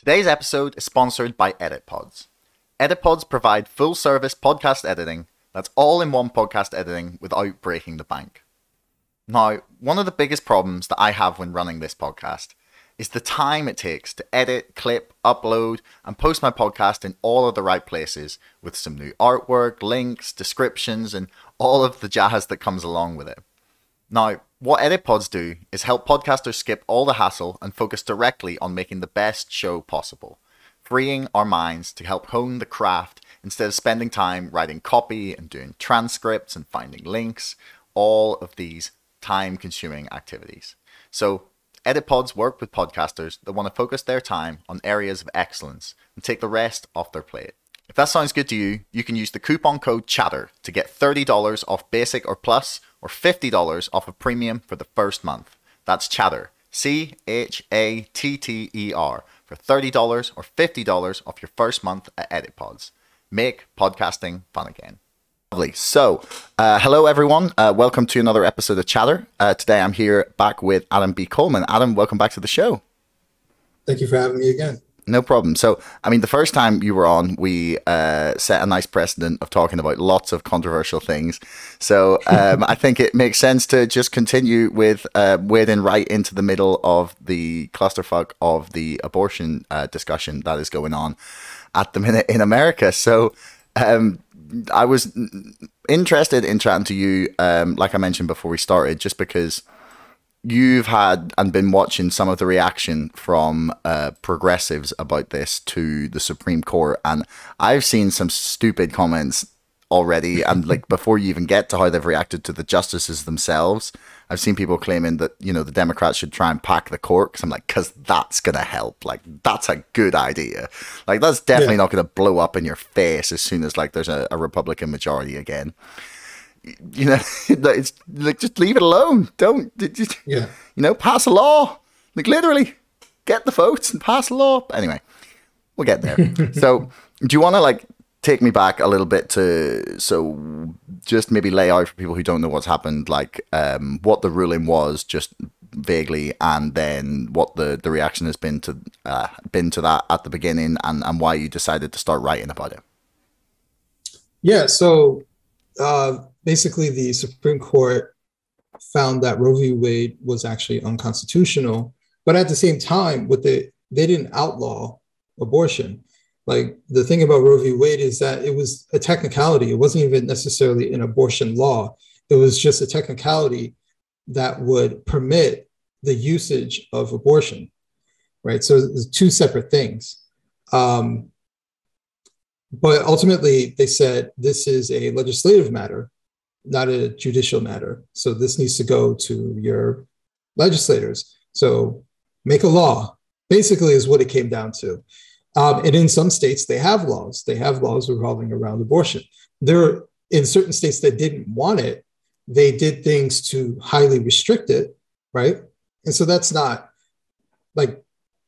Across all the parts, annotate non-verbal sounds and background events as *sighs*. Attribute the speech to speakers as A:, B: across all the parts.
A: Today's episode is sponsored by EditPods. EditPods provide full service podcast editing that's all in one podcast editing without breaking the bank. Now, one of the biggest problems that I have when running this podcast is the time it takes to edit, clip, upload, and post my podcast in all of the right places with some new artwork, links, descriptions, and all of the jazz that comes along with it. Now, what EditPods do is help podcasters skip all the hassle and focus directly on making the best show possible, freeing our minds to help hone the craft instead of spending time writing copy and doing transcripts and finding links, all of these time consuming activities. So, EditPods work with podcasters that want to focus their time on areas of excellence and take the rest off their plate. If that sounds good to you, you can use the coupon code CHATTER to get $30 off basic or plus or $50 off of premium for the first month. That's Chatter, C H A T T E R, for $30 or $50 off your first month at EditPods. Make podcasting fun again. Lovely. So, uh, hello everyone. Uh, welcome to another episode of Chatter. Uh, today I'm here back with Adam B. Coleman. Adam, welcome back to the show.
B: Thank you for having me again.
A: No problem. So, I mean, the first time you were on, we uh, set a nice precedent of talking about lots of controversial things. So, um, I think it makes sense to just continue with uh, right into the middle of the clusterfuck of the abortion uh, discussion that is going on at the minute in America. So, um, I was interested in chatting to you, um, like I mentioned before we started, just because you've had and been watching some of the reaction from uh, progressives about this to the Supreme Court, and I've seen some stupid comments already. *laughs* and like before you even get to how they've reacted to the justices themselves, I've seen people claiming that you know the Democrats should try and pack the court. Cause I'm like, because that's gonna help. Like that's a good idea. Like that's definitely yeah. not gonna blow up in your face as soon as like there's a, a Republican majority again. You know, *laughs* it's like just leave it alone. Don't just, yeah. You know, pass a law. Like literally, get the votes and pass a law. Anyway, we'll get there. *laughs* so, do you want to like take me back a little bit to so just maybe lay out for people who don't know what's happened like um, what the ruling was just vaguely and then what the the reaction has been to uh, been to that at the beginning and and why you decided to start writing about it
B: yeah so uh, basically the supreme court found that roe v wade was actually unconstitutional but at the same time what they they didn't outlaw abortion like the thing about Roe v. Wade is that it was a technicality. It wasn't even necessarily an abortion law. It was just a technicality that would permit the usage of abortion, right? So it's two separate things. Um, but ultimately, they said this is a legislative matter, not a judicial matter. So this needs to go to your legislators. So make a law, basically, is what it came down to. Um, and in some states, they have laws. They have laws revolving around abortion. There, in certain states that didn't want it, they did things to highly restrict it, right? And so that's not like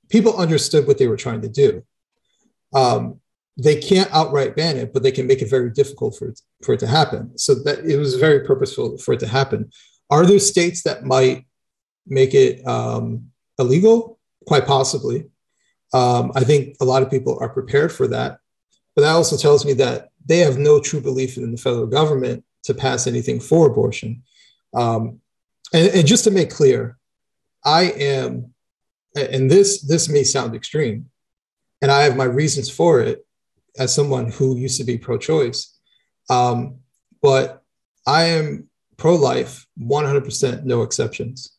B: people understood what they were trying to do. Um, they can't outright ban it, but they can make it very difficult for it, for it to happen. So that it was very purposeful for it to happen. Are there states that might make it um, illegal? Quite possibly. Um, I think a lot of people are prepared for that. But that also tells me that they have no true belief in the federal government to pass anything for abortion. Um, and, and just to make clear, I am, and this this may sound extreme, and I have my reasons for it as someone who used to be pro-choice, um, but I am pro-life, 100%, no exceptions.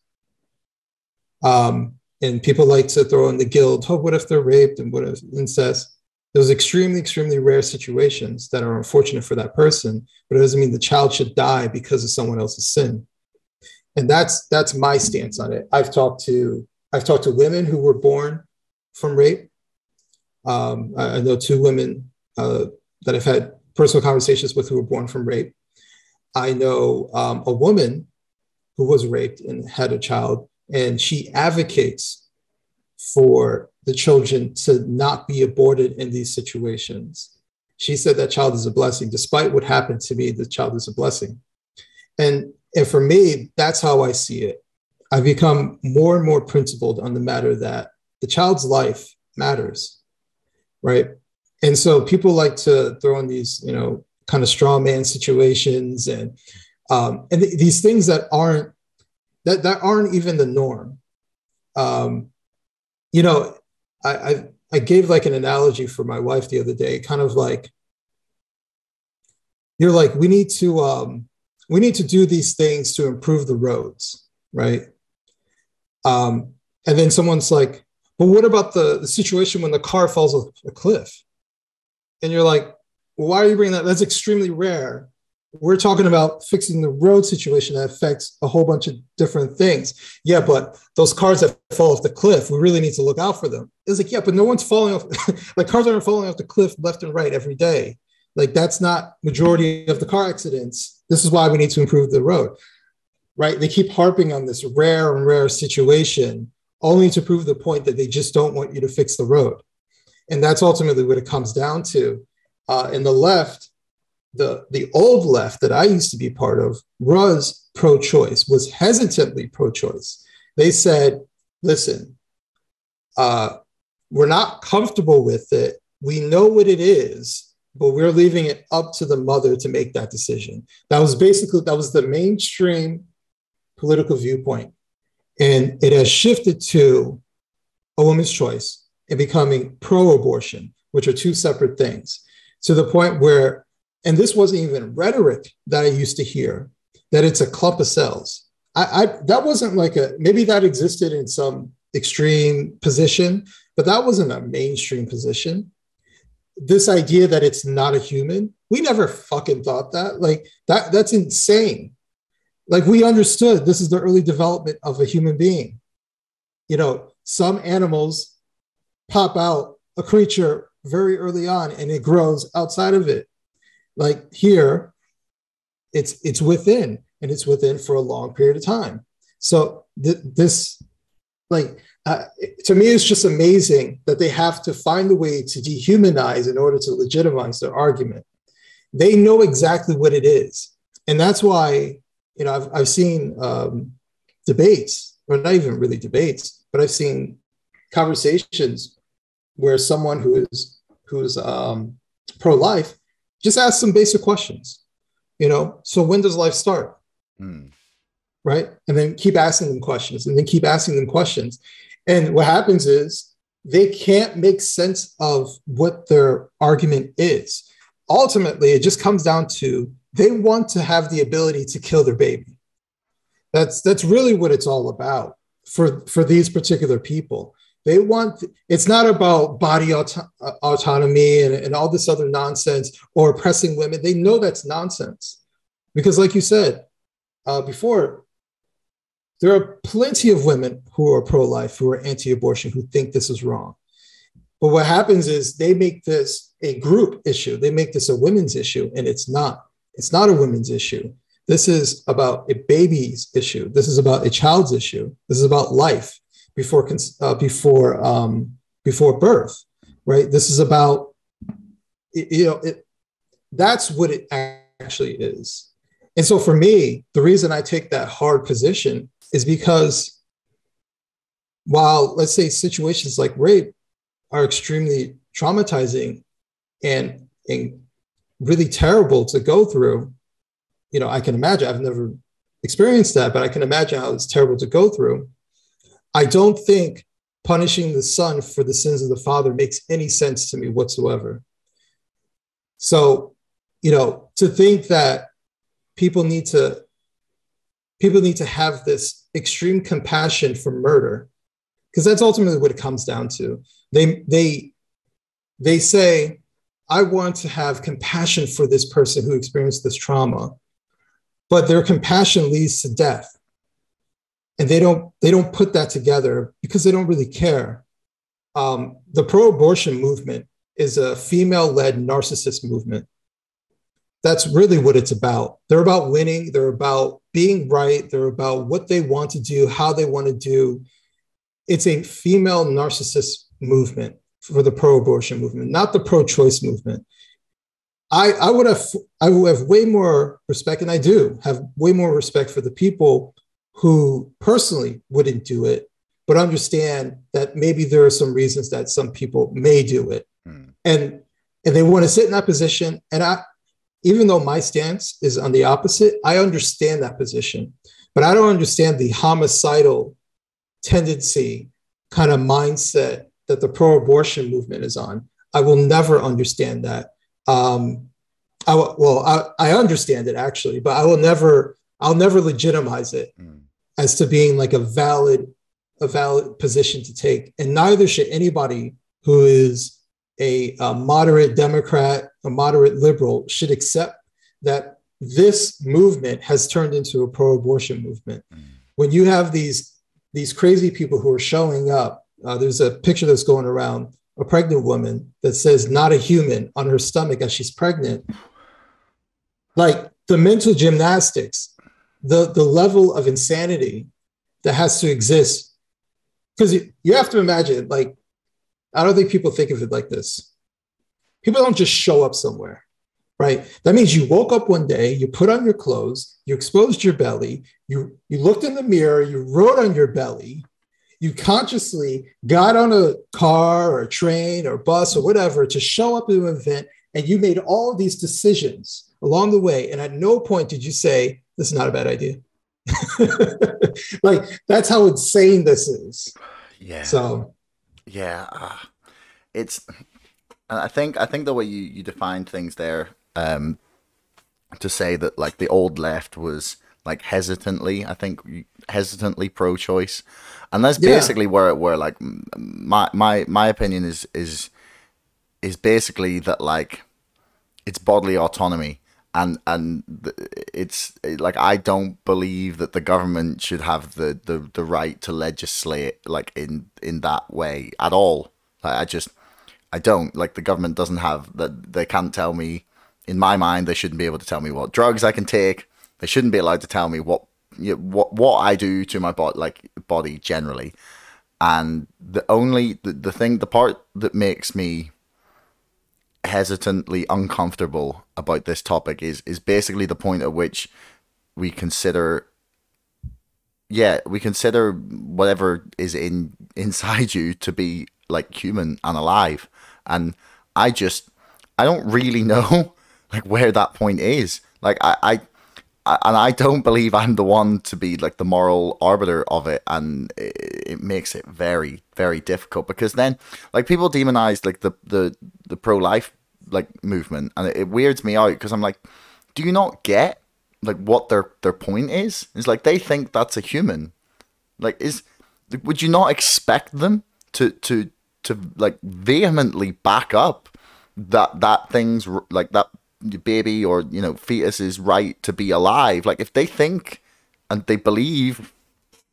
B: Um, and people like to throw in the guilt oh what if they're raped and what if incest? Those extremely extremely rare situations that are unfortunate for that person but it doesn't mean the child should die because of someone else's sin. And that's that's my stance on it. I've talked to i've talked to women who were born from rape um, I, know two women uh, that i've had personal conversations with who were born from rape i know um, a woman who was raped and had a child and she advocates for the children to not be aborted in these situations. She said that child is a blessing. Despite what happened to me, the child is a blessing. And, and for me, that's how I see it. I've become more and more principled on the matter that the child's life matters, right? And so people like to throw in these, you know, kind of straw man situations and um, and th- these things that aren't that that aren't even the norm. Um, you know, I, I I gave like an analogy for my wife the other day, kind of like you're like we need to um, we need to do these things to improve the roads, right? Um, and then someone's like, but what about the, the situation when the car falls off a cliff? And you're like, why are you bringing that? That's extremely rare. We're talking about fixing the road situation that affects a whole bunch of different things. Yeah, but those cars that fall off the cliff, we really need to look out for them. It's like, yeah, but no one's falling off. *laughs* like cars aren't falling off the cliff left and right every day. Like that's not majority of the car accidents. This is why we need to improve the road, right? They keep harping on this rare and rare situation only to prove the point that they just don't want you to fix the road. And that's ultimately what it comes down to. Uh, in the left, the, the old left that I used to be part of was pro choice, was hesitantly pro choice. They said, listen, uh, we're not comfortable with it. We know what it is, but we're leaving it up to the mother to make that decision. That was basically that was the mainstream political viewpoint. And it has shifted to a woman's choice and becoming pro-abortion, which are two separate things, to the point where, and this wasn't even rhetoric that I used to hear, that it's a clump of cells. I, I that wasn't like a maybe that existed in some extreme position, but that wasn't a mainstream position. This idea that it's not a human we never fucking thought that. Like that that's insane like we understood this is the early development of a human being you know some animals pop out a creature very early on and it grows outside of it like here it's it's within and it's within for a long period of time so th- this like uh, to me, it's just amazing that they have to find a way to dehumanize in order to legitimize their argument. They know exactly what it is. And that's why, you know, I've, I've seen um, debates, or not even really debates, but I've seen conversations where someone who is who's um, pro-life just asks some basic questions. You know, so when does life start? Mm. Right. And then keep asking them questions and then keep asking them questions. And what happens is they can't make sense of what their argument is. Ultimately, it just comes down to they want to have the ability to kill their baby. That's that's really what it's all about for for these particular people. They want it's not about body auto- autonomy and, and all this other nonsense or oppressing women. They know that's nonsense because, like you said uh, before, there are plenty of women who are pro life, who are anti abortion, who think this is wrong. But what happens is they make this a group issue, they make this a women's issue, and it's not. It's not a women's issue. This is about a baby's issue. This is about a child's issue. This is about life before uh, before um, before birth, right? This is about you know it, that's what it actually is. And so for me, the reason I take that hard position is because while let's say situations like rape are extremely traumatizing and, and really terrible to go through, you know, I can imagine, I've never experienced that, but I can imagine how it's terrible to go through. I don't think punishing the son for the sins of the father makes any sense to me whatsoever. So, you know, to think that people need to people need to have this extreme compassion for murder because that's ultimately what it comes down to they they they say i want to have compassion for this person who experienced this trauma but their compassion leads to death. And they don't they don't put that together because they don't really care. Um, the pro-abortion movement is a female-led narcissist movement. That's really what it's about. They're about winning, they're about being right, they're about what they want to do, how they want to do. It's a female narcissist movement for the pro-abortion movement, not the pro-choice movement. I, I would have I would have way more respect, and I do have way more respect for the people who personally wouldn't do it, but understand that maybe there are some reasons that some people may do it. Mm. And and they want to sit in that position. And I, even though my stance is on the opposite, I understand that position, but I don't understand the homicidal tendency kind of mindset that the pro-abortion movement is on. I will never understand that. Um, I well, I, I understand it actually, but I will never, I'll never legitimize it mm. as to being like a valid, a valid position to take. And neither should anybody who is a, a moderate Democrat, a moderate liberal, should accept that this movement has turned into a pro-abortion movement. Mm. When you have these these crazy people who are showing up, uh, there's a picture that's going around a pregnant woman that says "not a human" on her stomach as she's pregnant. Like the mental gymnastics, the the level of insanity that has to exist, because you, you have to imagine like I don't think people think of it like this. People don't just show up somewhere, right? That means you woke up one day, you put on your clothes, you exposed your belly, you, you looked in the mirror, you wrote on your belly, you consciously got on a car or a train or bus or whatever to show up at an event, and you made all these decisions along the way. And at no point did you say, This is not a bad idea. *laughs* like, that's how insane this is.
A: Yeah.
B: So,
A: yeah, uh, it's. I think I think the way you you defined things there, um, to say that like the old left was like hesitantly, I think hesitantly pro-choice, and that's yeah. basically where it where like my my my opinion is is is basically that like it's bodily autonomy and and it's like I don't believe that the government should have the, the, the right to legislate like in in that way at all. Like, I just I don't like the government doesn't have that they can't tell me in my mind they shouldn't be able to tell me what drugs I can take. They shouldn't be allowed to tell me what you know, what what I do to my body like body generally. And the only the, the thing the part that makes me hesitantly uncomfortable about this topic is is basically the point at which we consider yeah we consider whatever is in inside you to be like human and alive and i just i don't really *laughs* know like where that point is like i i and I don't believe I'm the one to be like the moral arbiter of it, and it, it makes it very, very difficult because then, like, people demonize like the the the pro life like movement, and it, it weirds me out because I'm like, do you not get like what their their point is? It's like they think that's a human. Like, is would you not expect them to to to like vehemently back up that that thing's like that baby or you know fetus is right to be alive? Like, if they think and they believe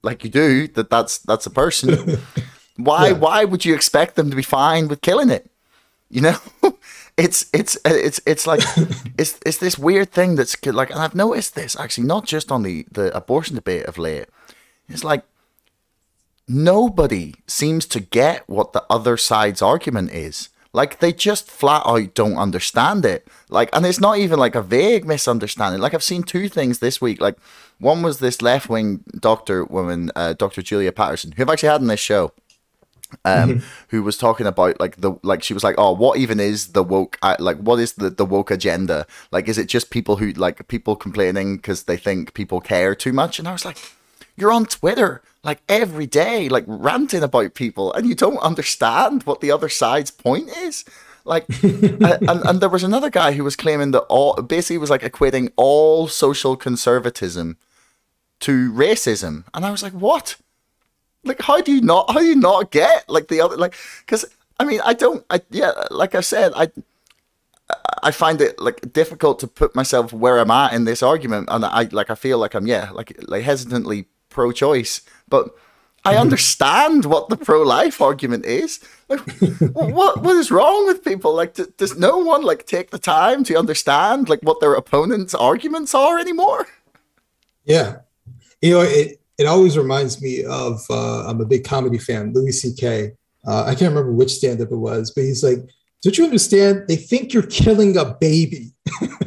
A: like you do that that's that's a person *laughs* why yeah. why would you expect them to be fine with killing it you know *laughs* it's it's it's it's like *laughs* it's it's this weird thing that's like and I've noticed this actually not just on the the abortion debate of late. It's like nobody seems to get what the other side's argument is. Like they just flat out don't understand it. Like and it's not even like a vague misunderstanding. Like I've seen two things this week. Like one was this left wing doctor woman, uh, Dr. Julia Patterson, who I've actually had on this show um, mm-hmm. *laughs* who was talking about like the like she was like, oh, what even is the woke? Uh, like, what is the the woke agenda? Like, is it just people who like people complaining because they think people care too much? And I was like, you're on Twitter like every day, like ranting about people, and you don't understand what the other side's point is. Like, *laughs* and, and there was another guy who was claiming that all basically was like equating all social conservatism to racism, and I was like, what? like how do you not how do you not get like the other like because i mean i don't i yeah like i said i i find it like difficult to put myself where i'm at in this argument and i like i feel like i'm yeah like like hesitantly pro-choice but i *laughs* understand what the pro-life argument is like what what is wrong with people like does no one like take the time to understand like what their opponent's arguments are anymore
B: yeah you know it it always reminds me of uh, I'm a big comedy fan, Louis C.K. Uh, I can't remember which stand-up it was, but he's like, "Don't you understand? They think you're killing a baby."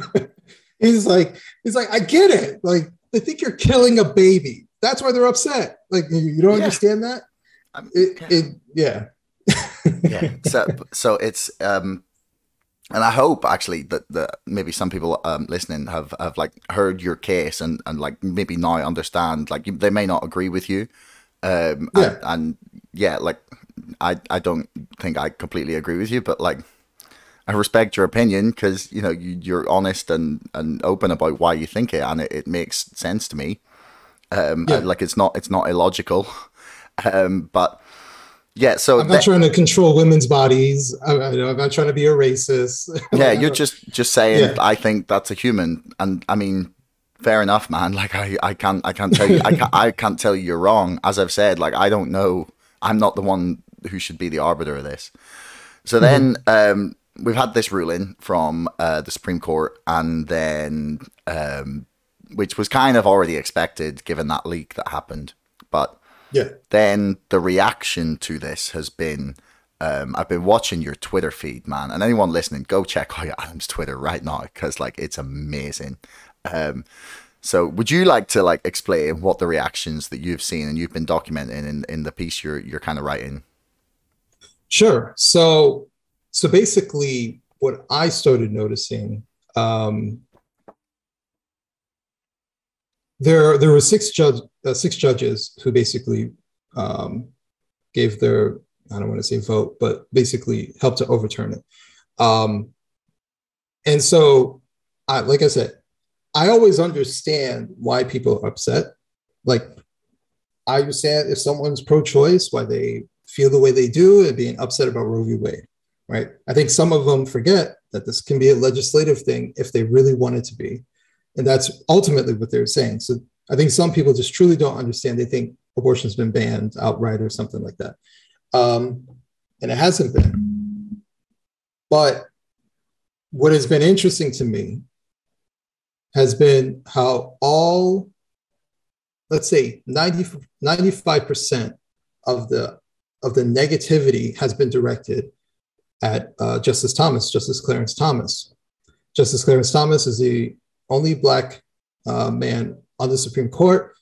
B: *laughs* he's like, he's like, I get it. Like they think you're killing a baby. That's why they're upset. Like you, you don't yeah. understand that. it, it yeah. *laughs*
A: yeah. So so it's um and I hope actually that, that maybe some people um, listening have, have like heard your case and, and like maybe now understand like they may not agree with you, um, yeah. And, and yeah, like I I don't think I completely agree with you, but like I respect your opinion because you know you, are honest and, and open about why you think it, and it, it makes sense to me. Um, yeah. like it's not it's not illogical, *laughs* um, but yeah. So
B: I'm not that, trying to control women's bodies. I, am not trying to be a racist. *laughs*
A: yeah, you're just just saying yeah. I think that's a human, and I mean, fair enough, man. Like I I can't I can't tell you I can't, I can't tell you you're wrong. As I've said, like I don't know. I'm not the one who should be the arbiter of this. So then. Mm-hmm. Um, we've had this ruling from uh, the Supreme Court, and then um, which was kind of already expected given that leak that happened. But
B: yeah,
A: then the reaction to this has been. Um, I've been watching your Twitter feed, man, and anyone listening, go check out Adam's Twitter right now because like it's amazing. Um, so, would you like to like explain what the reactions that you've seen and you've been documenting in, in the piece you're you're kind of writing?
B: Sure. So, so basically, what I started noticing, um, there there were six judge uh, six judges who basically um, gave their I don't want to say vote, but basically helped to overturn it. Um, and so, I, like I said, I always understand why people are upset. Like, I understand if someone's pro-choice, why they feel the way they do, and being upset about Roe v. Wade right? I think some of them forget that this can be a legislative thing if they really want it to be. And that's ultimately what they're saying. So I think some people just truly don't understand. They think abortion's been banned outright or something like that. Um, and it hasn't been. But what has been interesting to me has been how all, let's say 90, 95% of the of the negativity has been directed at uh, Justice Thomas, Justice Clarence Thomas. Justice Clarence Thomas is the only Black uh, man on the Supreme Court,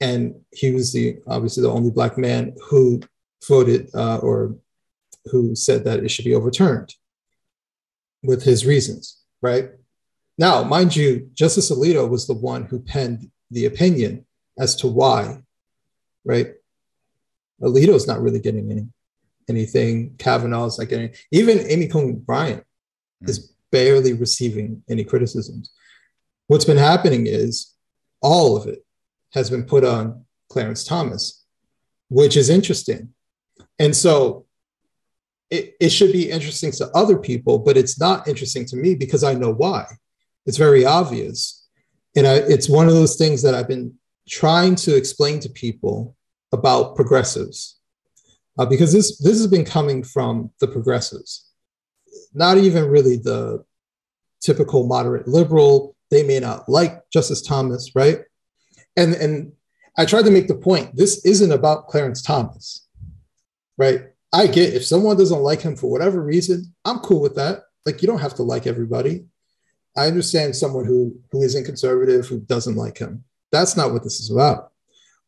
B: and he was the obviously the only Black man who voted uh, or who said that it should be overturned with his reasons, right? Now, mind you, Justice Alito was the one who penned the opinion as to why, right? Alito's not really getting any anything. Kavanaugh's not getting even Amy Coney Barrett mm. is barely receiving any criticisms. What's been happening is all of it has been put on Clarence Thomas, which is interesting. And so it, it should be interesting to other people, but it's not interesting to me because I know why. It's very obvious. And I, it's one of those things that I've been trying to explain to people about progressives uh, because this this has been coming from the progressives, not even really the typical moderate liberal. They may not like Justice Thomas, right? And and I tried to make the point. This isn't about Clarence Thomas, right? I get if someone doesn't like him for whatever reason, I'm cool with that. Like you don't have to like everybody. I understand someone who who isn't conservative who doesn't like him. That's not what this is about.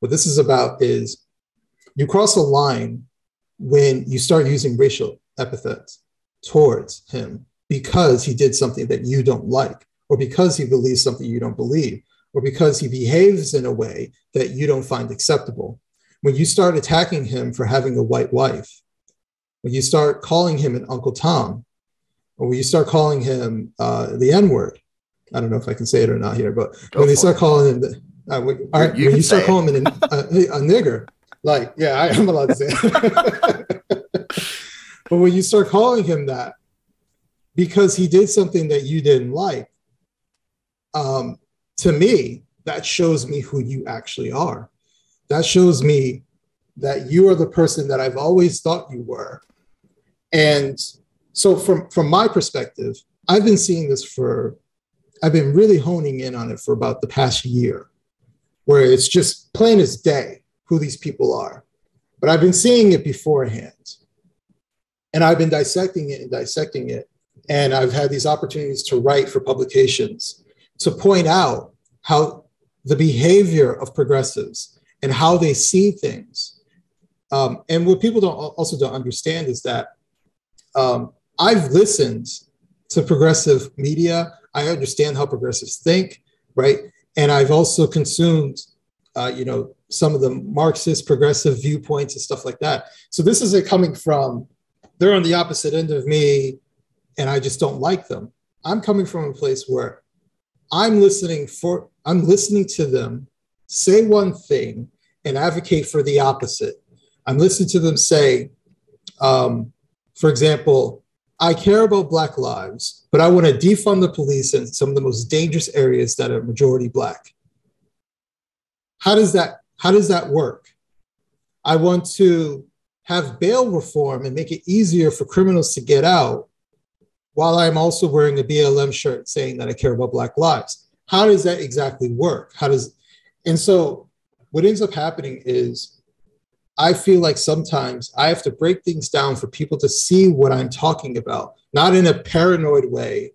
B: What this is about is you cross a line when you start using racial epithets towards him because he did something that you don't like, or because he believes something you don't believe, or because he behaves in a way that you don't find acceptable. When you start attacking him for having a white wife, when you start calling him an Uncle Tom, or when you start calling him uh, the N word, I don't know if I can say it or not here, but Go when you start it. calling him the, uh, when, all right, you when you start calling him an, a, a nigger, like, yeah, I am allowed to say it. *laughs* but when you start calling him that because he did something that you didn't like, um, to me, that shows me who you actually are. That shows me that you are the person that I've always thought you were. And so from from my perspective, I've been seeing this for I've been really honing in on it for about the past year, where it's just plain as day who these people are. But I've been seeing it beforehand. And I've been dissecting it and dissecting it. And I've had these opportunities to write for publications to point out how the behavior of progressives and how they see things Um, and what people don't also don't understand is that um, I've listened to progressive media. I understand how progressives think, right? And I've also consumed, uh, you know, some of the Marxist progressive viewpoints and stuff like that. So this isn't coming from they're on the opposite end of me, and I just don't like them. I'm coming from a place where I'm listening for I'm listening to them say one thing and advocate for the opposite. I'm listening to them say, um, for example, I care about Black lives, but I want to defund the police in some of the most dangerous areas that are majority Black. How does that how does that work? I want to have bail reform and make it easier for criminals to get out while I'm also wearing a BLM shirt saying that I care about Black lives. How does that exactly work? How does and so what ends up happening is I feel like sometimes I have to break things down for people to see what I'm talking about, not in a paranoid way,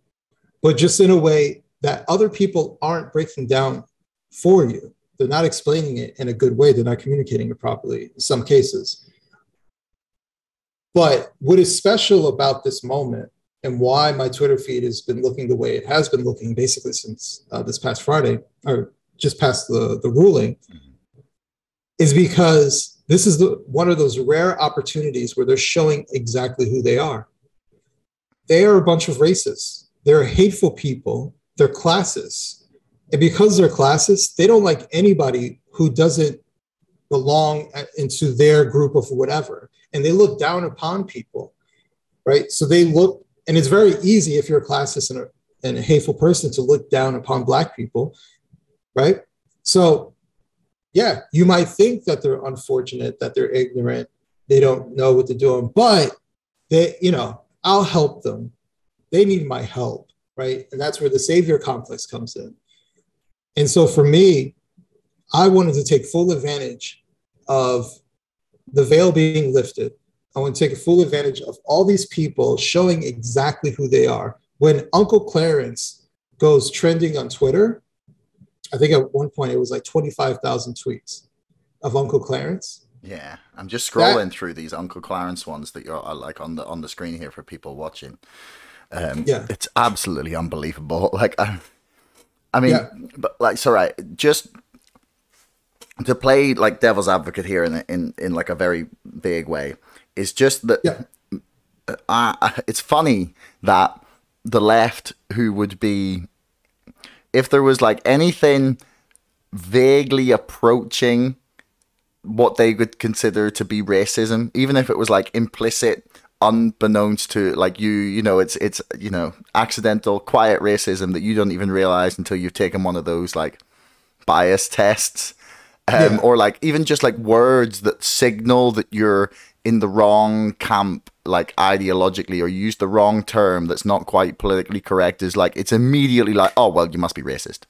B: but just in a way that other people aren't breaking down for you. They're not explaining it in a good way, they're not communicating it properly in some cases. But what is special about this moment and why my Twitter feed has been looking the way it has been looking basically since uh, this past Friday or just past the, the ruling is because this is the, one of those rare opportunities where they're showing exactly who they are. They are a bunch of racists. They're hateful people. They're classes. And because they're classes, they don't like anybody who doesn't belong into their group of whatever. And they look down upon people, right? So they look, and it's very easy if you're a classist and a, and a hateful person to look down upon Black people, right? So yeah, you might think that they're unfortunate, that they're ignorant, they don't know what they're doing, but they, you know, I'll help them. They need my help, right? And that's where the savior complex comes in. And so for me, I wanted to take full advantage of the veil being lifted. I want to take full advantage of all these people showing exactly who they are. When Uncle Clarence goes trending on Twitter, I think at one point it was like 25,000 tweets of Uncle Clarence.
A: Yeah, I'm just scrolling that, through these Uncle Clarence ones that you're uh, like on the on the screen here for people watching. Um, yeah, it's absolutely unbelievable. *laughs* Like, I, I mean, yeah. but like, sorry, just to play like devil's advocate here in in in like a very big way is just that. Yeah. Uh, it's funny that the left, who would be if there was like anything vaguely approaching what they would consider to be racism, even if it was like implicit, unbeknownst to like you, you know, it's it's you know accidental, quiet racism that you don't even realize until you've taken one of those like bias tests, um, yeah. or like even just like words that signal that you're in the wrong camp like ideologically or use the wrong term that's not quite politically correct is like it's immediately like oh well you must be racist.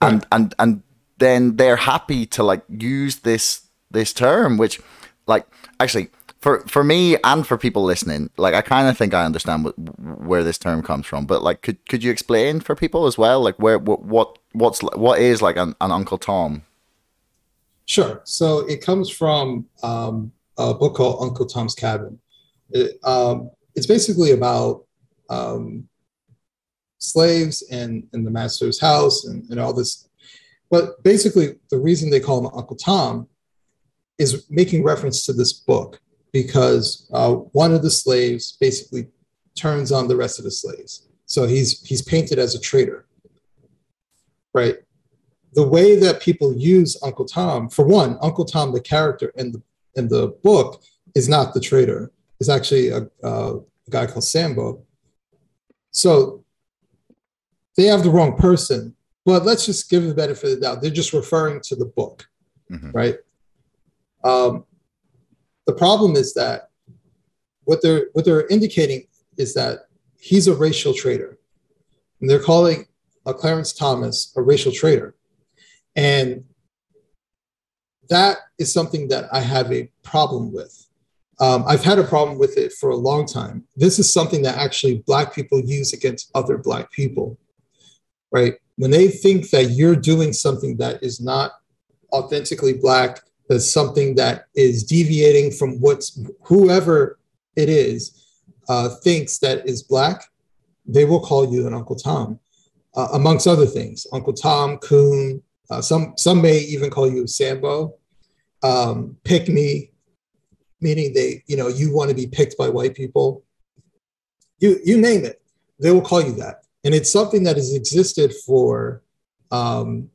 A: And and and then they're happy to like use this this term which like actually for for me and for people listening like i kind of think i understand what, where this term comes from but like could could you explain for people as well like where what, what what's what is like an, an uncle tom?
B: Sure. So it comes from um a book called Uncle Tom's Cabin. It, um, it's basically about um, slaves and, and the master's house and, and all this. But basically, the reason they call him Uncle Tom is making reference to this book because uh, one of the slaves basically turns on the rest of the slaves. So he's he's painted as a traitor, right? The way that people use Uncle Tom, for one, Uncle Tom, the character in the in the book is not the traitor. It's actually a, a guy called Sambo. So they have the wrong person. But let's just give the benefit of the doubt. They're just referring to the book, mm-hmm. right? Um, the problem is that what they're what they're indicating is that he's a racial traitor, and they're calling a Clarence Thomas a racial traitor. And that is something that I have a problem with. Um, I've had a problem with it for a long time. This is something that actually Black people use against other Black people, right? When they think that you're doing something that is not authentically Black that's something that is deviating from what's whoever it is uh, thinks that is black, they will call you an Uncle Tom, uh, amongst other things. Uncle Tom, Coon. Uh, some some may even call you Sambo, um, pick me, meaning they you know you want to be picked by white people. You you name it, they will call you that, and it's something that has existed for. Um,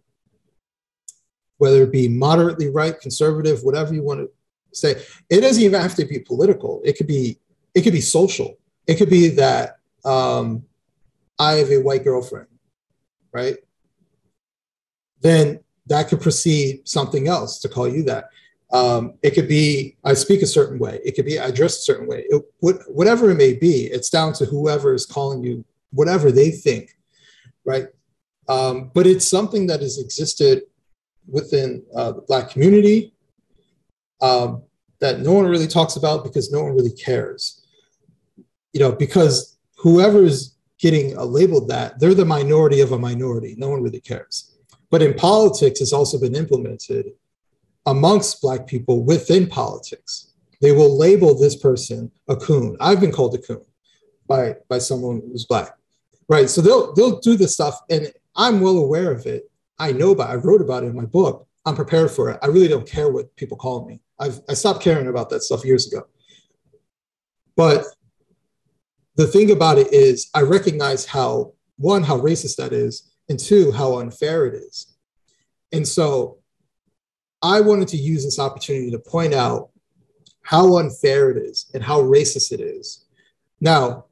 B: whether it be moderately right, conservative, whatever you want to say. It doesn't even have to be political. It could be it could be social. It could be that um, I have a white girlfriend, right? Then that could precede something else to call you that. Um, it could be I speak a certain way. It could be I dress a certain way. It, whatever it may be, it's down to whoever is calling you whatever they think, right? Um, but it's something that has existed within uh, the Black community um, that no one really talks about because no one really cares. You know, because whoever's getting uh, labeled that, they're the minority of a minority. No one really cares. But in politics, it's also been implemented amongst Black people within politics. They will label this person a coon. I've been called a coon by, by someone who's Black. Right. So they'll, they'll do this stuff. And I'm well aware of it I know about. I wrote about it in my book. I'm prepared for it. I really don't care what people call me. I've I stopped caring about that stuff years ago. But the thing about it is, I recognize how one how racist that is, and two how unfair it is. And so, I wanted to use this opportunity to point out how unfair it is and how racist it is. Now,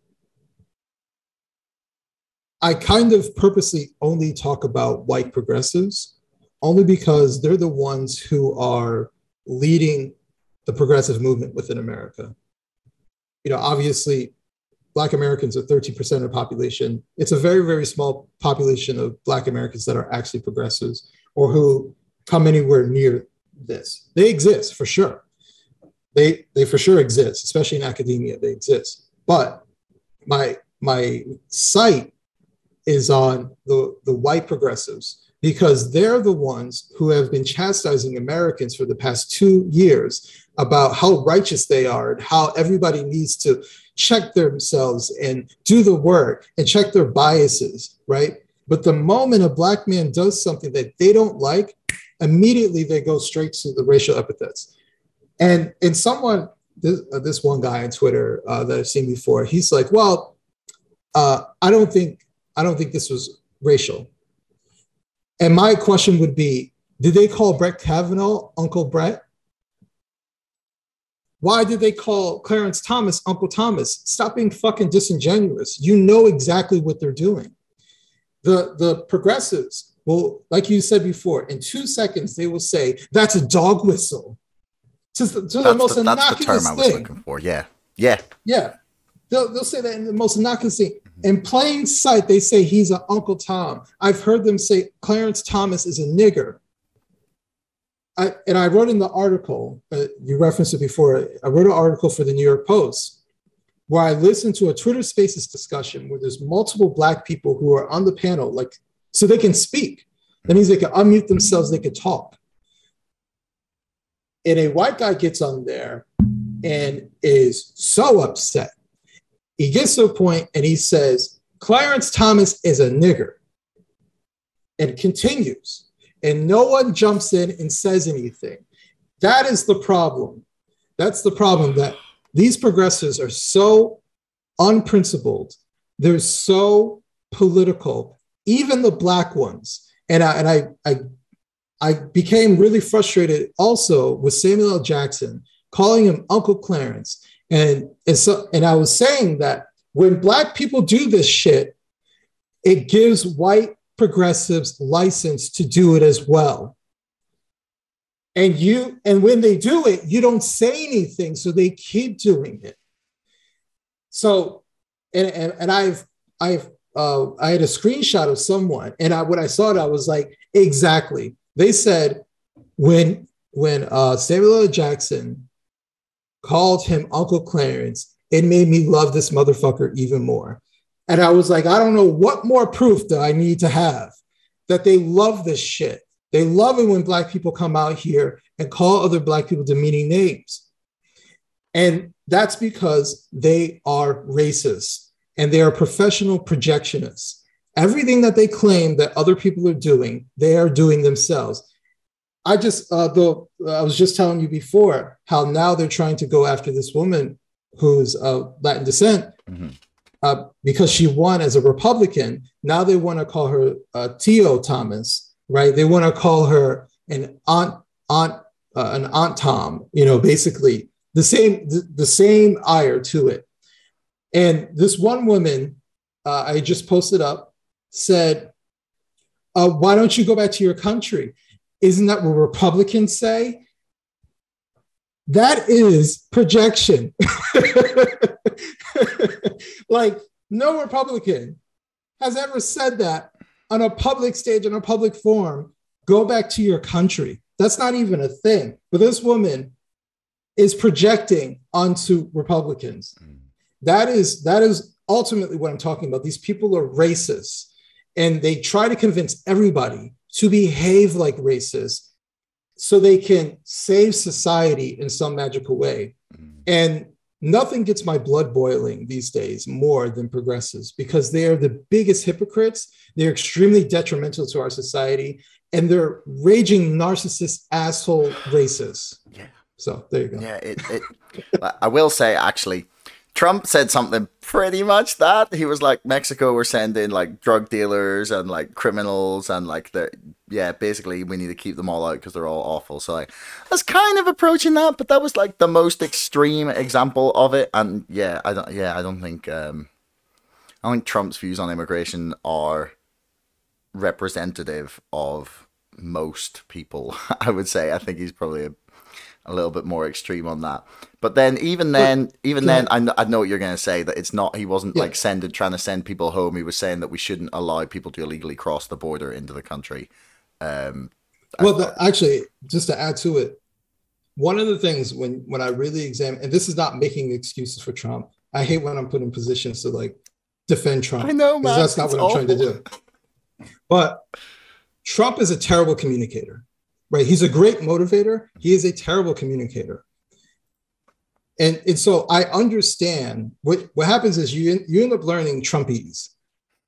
B: I kind of purposely only talk about white progressives only because they're the ones who are leading the progressive movement within America. You know, obviously, Black Americans are 13% of the population. It's a very, very small population of Black Americans that are actually progressives or who come anywhere near this. They exist for sure. They, they for sure exist, especially in academia, they exist. But my, my site is on the, the white progressives because they're the ones who have been chastising Americans for the past two years about how righteous they are and how everybody needs to check themselves and do the work and check their biases, right? But the moment a black man does something that they don't like, immediately they go straight to the racial epithets. And and someone, this, uh, this one guy on Twitter uh, that I've seen before, he's like, well, uh, I don't think I don't think this was racial. And my question would be Did they call Brett Kavanaugh Uncle Brett? Why did they call Clarence Thomas Uncle Thomas? Stop being fucking disingenuous. You know exactly what they're doing. The, the progressives will, like you said before, in two seconds, they will say, That's a dog whistle.
A: To, to that's the most the, that's the term I was thing. looking for. Yeah. Yeah.
B: Yeah. They'll, they'll say that in the most innocuous thing. Mm-hmm. In plain sight, they say he's an Uncle Tom. I've heard them say Clarence Thomas is a nigger. I, and I wrote in the article, uh, you referenced it before, I wrote an article for the New York Post where I listened to a Twitter Spaces discussion where there's multiple Black people who are on the panel, like, so they can speak. That means they can unmute themselves, they can talk. And a white guy gets on there and is so upset he gets to a point and he says, Clarence Thomas is a nigger. And continues. And no one jumps in and says anything. That is the problem. That's the problem that these progressives are so unprincipled. They're so political, even the black ones. And I, and I, I, I became really frustrated also with Samuel L. Jackson calling him Uncle Clarence and, and so and I was saying that when black people do this shit, it gives white progressives license to do it as well. And you and when they do it, you don't say anything, so they keep doing it. So, and and, and I've I've uh, I had a screenshot of someone, and I, when I saw it, I was like, exactly. They said when when uh, Samuel L. Jackson called him Uncle Clarence, it made me love this motherfucker even more. And I was like, I don't know what more proof do I need to have that they love this shit. They love it when black people come out here and call other black people demeaning names. And that's because they are racist and they are professional projectionists. Everything that they claim that other people are doing, they are doing themselves. I just, uh, though, I was just telling you before how now they're trying to go after this woman who's of Latin descent mm-hmm. Uh, because she won as a Republican. Now they want to call her uh, Tio Thomas, right? They want to call her an aunt, aunt, uh, an aunt Tom. You know, basically the same, the, the same ire to it. And this one woman uh, I just posted up said, uh, "Why don't you go back to your country?" Isn't that what Republicans say? That is projection. *laughs* like, no Republican has ever said that on a public stage, on a public forum. Go back to your country. That's not even a thing. But this woman is projecting onto Republicans. Mm. That is that is ultimately what I'm talking about. These people are racist, and they try to convince everybody to behave like racists so they can save society in some magical way. Mm. And nothing gets my blood boiling these days more than progressives because they are the biggest hypocrites. They're extremely detrimental to our society and they're raging narcissist asshole racists. Yeah. So there you go.
A: Yeah, it, it I will say actually Trump said something pretty much that he was like Mexico we're sending like drug dealers and like criminals and like the yeah basically we need to keep them all out because they're all awful so like I was kind of approaching that but that was like the most extreme example of it and yeah I don't yeah I don't think um I don't think Trump's views on immigration are representative of most people *laughs* I would say I think he's probably a a little bit more extreme on that. But then, even then, but, even then, I, I know what you're going to say that it's not. He wasn't yeah. like sending, trying to send people home. He was saying that we shouldn't allow people to illegally cross the border into the country. Um,
B: well, the, actually, just to add to it, one of the things when when I really examine, and this is not making excuses for Trump. I hate when I'm put in positions to like defend Trump.
A: I know, man.
B: That's not what I'm awful. trying to do. But Trump is a terrible communicator right? He's a great motivator. He is a terrible communicator. And, and so I understand what, what happens is you, you end up learning Trumpese,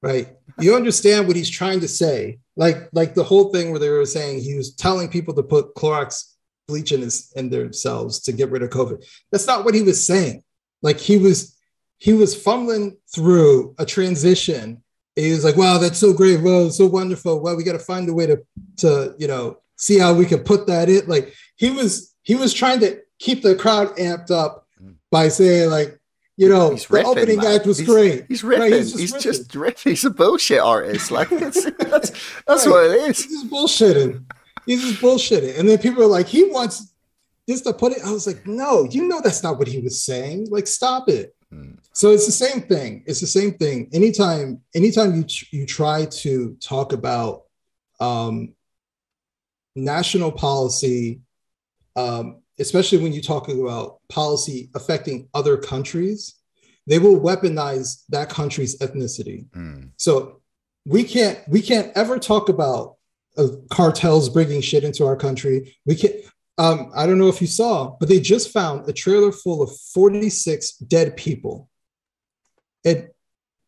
B: right? You understand what he's trying to say. Like, like the whole thing where they were saying he was telling people to put Clorox bleach in, his, in themselves to get rid of COVID. That's not what he was saying. Like he was, he was fumbling through a transition. He was like, wow, that's so great. Wow, so wonderful. Well, we got to find a way to, to, you know, see how we could put that in. Like he was he was trying to keep the crowd amped up mm. by saying like, you know, he's the ripping, opening man. act was
A: he's,
B: great.
A: He's ripping. Right? He's, just, he's just ripping. He's a bullshit artist. Like *laughs* that's that's, that's right. what it is.
B: He's just bullshitting. He's just bullshitting. And then people are like, he wants just to put it. I was like, no, you know that's not what he was saying. Like, stop it. Hmm. So it's the same thing. It's the same thing. Anytime, anytime you you try to talk about um, national policy, um, especially when you're talking about policy affecting other countries, they will weaponize that country's ethnicity. Mm. So we can't we can't ever talk about uh, cartels bringing shit into our country. We can't. Um, I don't know if you saw, but they just found a trailer full of 46 dead people. It,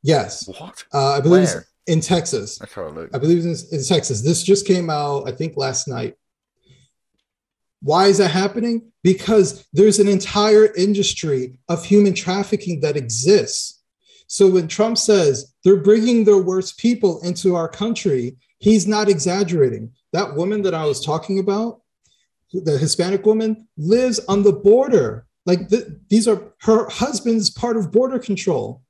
B: yes.
A: What?
B: Uh, I believe in Texas. I, I believe it's in, in Texas. This just came out, I think, last night. Why is that happening? Because there's an entire industry of human trafficking that exists. So when Trump says they're bringing their worst people into our country, he's not exaggerating. That woman that I was talking about, the Hispanic woman, lives on the border. Like the, these are her husband's part of border control.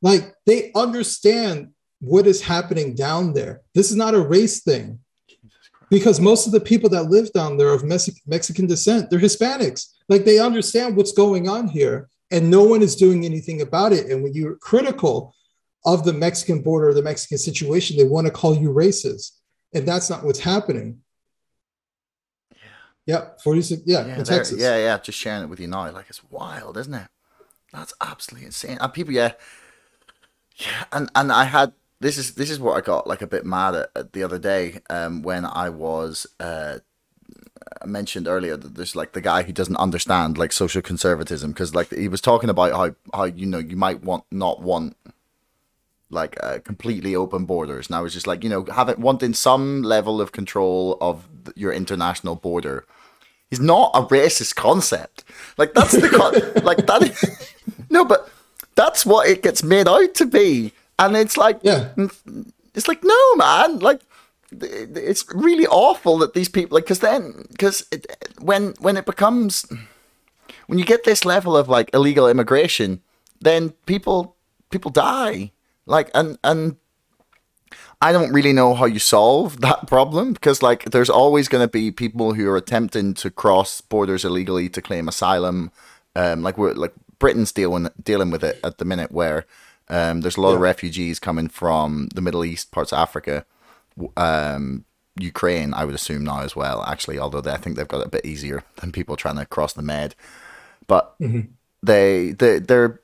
B: Like they understand what is happening down there. This is not a race thing because most of the people that live down there are of Mexican descent. They're Hispanics. Like they understand what's going on here and no one is doing anything about it. And when you're critical of the Mexican border, the Mexican situation, they want to call you racist. And that's not what's happening. Yeah. Yeah. 46. Yeah.
A: Yeah,
B: in Texas.
A: yeah. Yeah. Just sharing it with you now. Like it's wild, isn't it? That's absolutely insane. And people, yeah. Yeah. And, and I had this is this is what I got like a bit mad at, at the other day um, when I was uh, I mentioned earlier that there's like the guy who doesn't understand like social conservatism because like he was talking about how how you know you might want not want like uh, completely open borders. And I was just like you know having wanting some level of control of your international border. Is not a racist concept. Like that's the con- *laughs* like that no but that's what it gets made out to be and it's like
B: Yeah.
A: it's like no man. Like it's really awful that these people like because then because when when it becomes when you get this level of like illegal immigration then people people die. Like and and I don't really know how you solve *laughs* that problem because like there's always going to be people who are attempting to cross borders illegally to claim asylum. Um like we're like Britain's dealing dealing with it at the minute where um there's a lot of refugees coming from the Middle East parts of Africa um Ukraine I would assume now as well actually although they, I think they've got it a bit easier *laughs* than people trying to cross the Med. But they they they're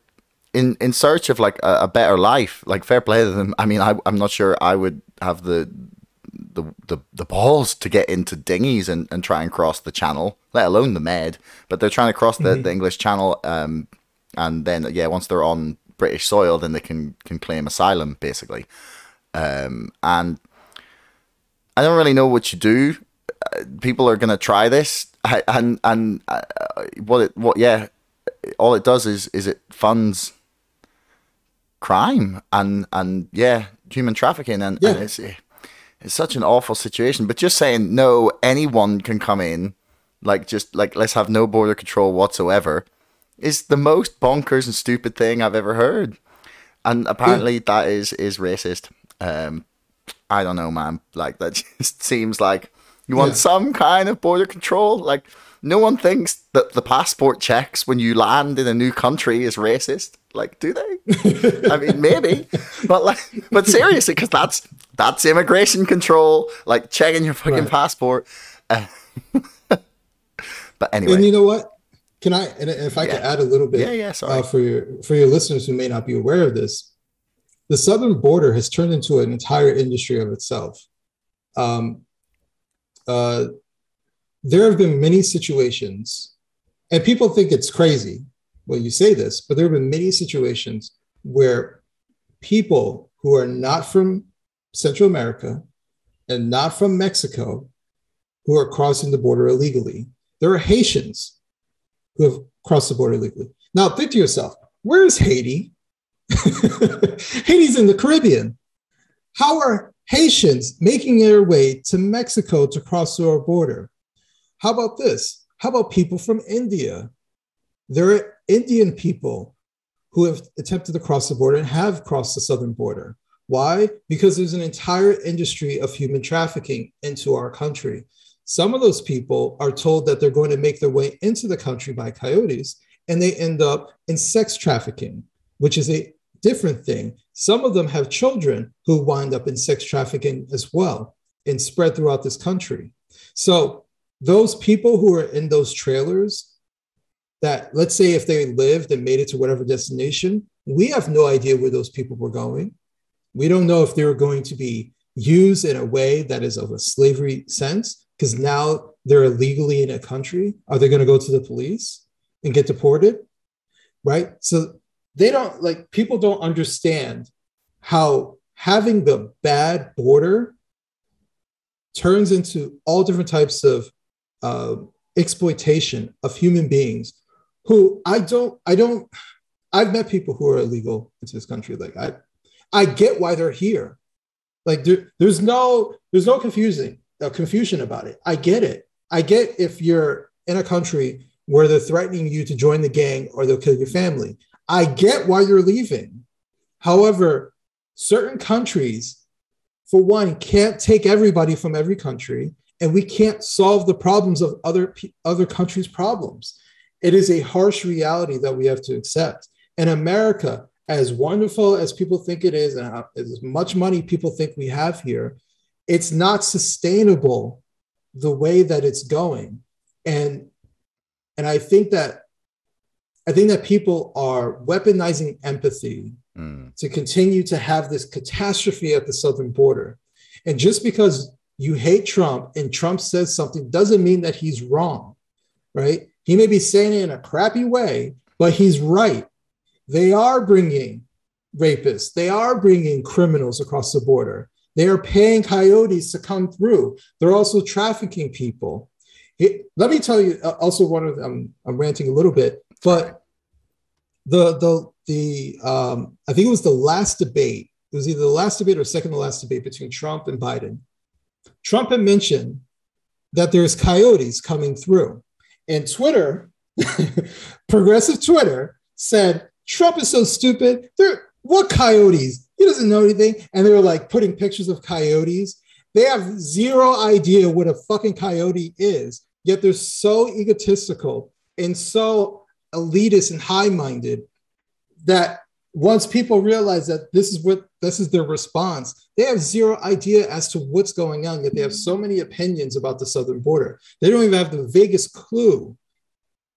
A: in in search of like a, a better life like fair play to them. I mean I, i'm not sure i would have the the, the the balls to get into dinghies and, and try and cross the channel let alone the med but they're trying to cross the, the english channel um and then yeah once they're on british soil then they can can claim asylum basically. Um and i don't really know what you do. Uh, people are gonna try this. I- and and uh, what it what yeah all it does is is it funds crime and and yeah human trafficking. And,
B: Yeah.
A: and it's it's such an awful situation. But just saying no anyone can come in like just like let's have no border control whatsoever is the most bonkers and stupid thing i've ever heard. And apparently that is is racist. Um i don't know man. Like that *laughs* just seems like you want
B: Yeah.
A: some kind of border control. Like no one thinks that the passport checks when you land in a new country is racist. Like do they? *laughs* I mean maybe. But like but seriously because that's that's immigration control like checking your fucking
B: Right.
A: passport. Uh, *laughs* but anyway.
B: And you know what? Can I, and if I could add a little bit,
A: Yeah, yeah, sorry.
B: uh, for your for your listeners who may not be aware of this, the southern border has turned into an entire industry of itself. Um, uh, there have been many situations, and people think it's crazy when you say this, but there have been many situations where people who are not from Central America and not from Mexico who are crossing the border illegally. There are Haitians who have crossed the border illegally. Now, think to yourself, where is Haiti? *laughs* Haiti's in the Caribbean. How are Haitians making their way to Mexico to cross our border? How about this? How about people from India? There are Indian people who have attempted to cross the border and have crossed the southern border. Why? Because there's an entire industry of human trafficking into our country. Some of those people are told that they're going to make their way into the country by coyotes, and they end up in sex trafficking, which is a different thing. Some of them have children who wind up in sex trafficking as well and spread throughout this country. So, those people who are in those trailers, that let's say if they lived and made it to whatever destination, we have no idea where those people were going. We don't know if they were going to be used in a way that is of a slavery sense, because now they're illegally in a country. Are they going to go to the police and get deported? Right. So they don't like people don't understand how having the bad border turns into all different types of uh, exploitation of human beings who I don't, I don't, I've met people who are illegal into this country. Like I, I get why they're here. Like there, there's no, there's no confusing, confusion about it. I get it. I get if you're in a country where they're threatening you to join the gang or they'll kill your family. I get why you're leaving. However, certain countries, for one, can't take everybody from every country, and we can't solve the problems of other other countries' problems. It is a harsh reality that we have to accept. And America, as wonderful as people think it is, and as much money people think we have here, it's not sustainable the way that it's going. And and I think that I think that people are weaponizing empathy mm. to continue to have this catastrophe at the southern border. And just because you hate Trump and Trump says something doesn't mean that he's wrong, right? He may be saying it in a crappy way, but he's right. They are bringing rapists, they are bringing criminals across the border. They are paying coyotes to come through. They're also trafficking people. It, let me tell you uh, also one of them, I'm ranting a little bit, but the the the um, I think it was the last debate. It was either the last debate or second to last debate between Trump and Biden. Trump had mentioned that there's coyotes coming through, and Twitter, *laughs* progressive Twitter, said Trump is so stupid. What coyotes? He doesn't know anything. And they were like putting pictures of coyotes. They have zero idea what a fucking coyote is. Yet they're so egotistical and so elitist and high-minded that once people realize that this is what this is their response, they have zero idea as to what's going on. Yet they have so many opinions about the southern border. They don't even have the vaguest clue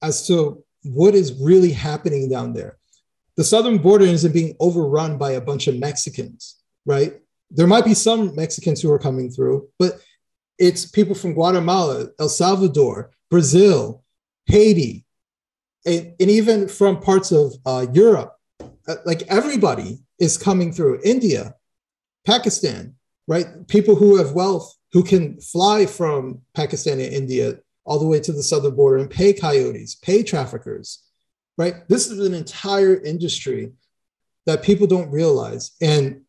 B: as to what is really happening down there. The southern border isn't being overrun by a bunch of Mexicans, right? There might be some Mexicans who are coming through, but it's people from Guatemala, El Salvador, Brazil, Haiti, and, and even from parts of uh, Europe. Uh, like everybody is coming through. India, Pakistan, right? People who have wealth who can fly from Pakistan and India all the way to the southern border and pay coyotes, pay traffickers, right? This is an entire industry that people don't realize. And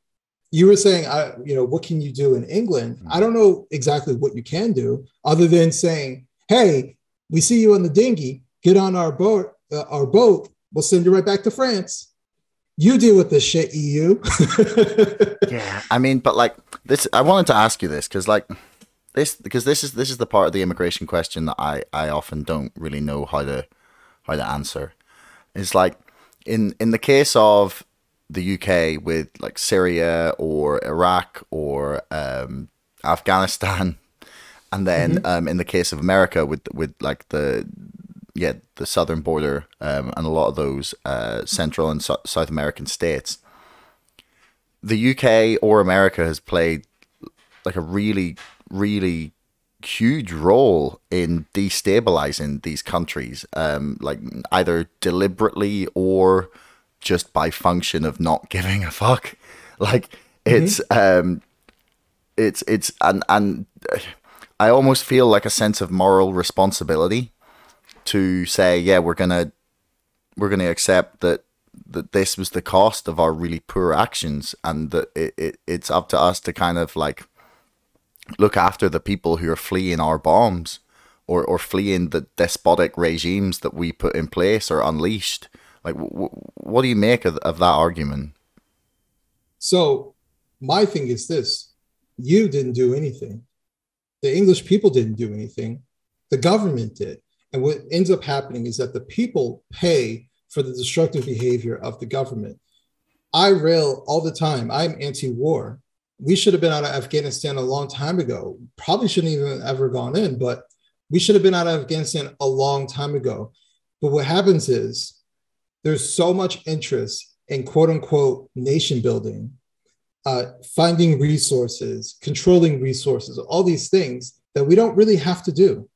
B: you were saying, I, you know, what can you do in England? Mm-hmm. I don't know exactly what you can do other than saying, hey, we see you on the dinghy, get on our boat, uh, our boat, we'll send you right back to France. You deal with this shit, EU. *laughs*
A: yeah, I mean, but like this, I wanted to ask you this because, like, this because this is this is the part of the immigration question that I I often don't really know how to how to answer. It's like in in the case of the UK with like Syria or Iraq or um, Afghanistan, *laughs* and then mm-hmm. um, in the case of America with with like the yeah the southern border um, and a lot of those uh, Central and so- South American states, the UK or America has played like a really really huge role in destabilizing these countries, um, like either deliberately or just by function of not *laughs* giving a fuck. Like it's mm-hmm. um, it's it's and and I almost feel like a sense of moral responsibility to say, yeah, we're gonna we're gonna accept that that this was the cost of our really poor actions, and that it, it it's up to us to kind of like look after the people who are fleeing our bombs or, or fleeing the despotic regimes that we put in place or unleashed. Like, w- what do you make of, of that argument?
B: So, my thing is this you didn't do anything. The English people didn't do anything. The government did. And what ends up happening is that the people pay for the destructive behavior of the government. I rail all the time. I'm anti war we should have been out of Afghanistan a long time ago. Probably shouldn't even ever gone in, but we should have been out of Afghanistan a long time ago. But what happens is there's so much interest in quote unquote nation building, uh, finding resources, controlling resources, all these things that we don't really have to do.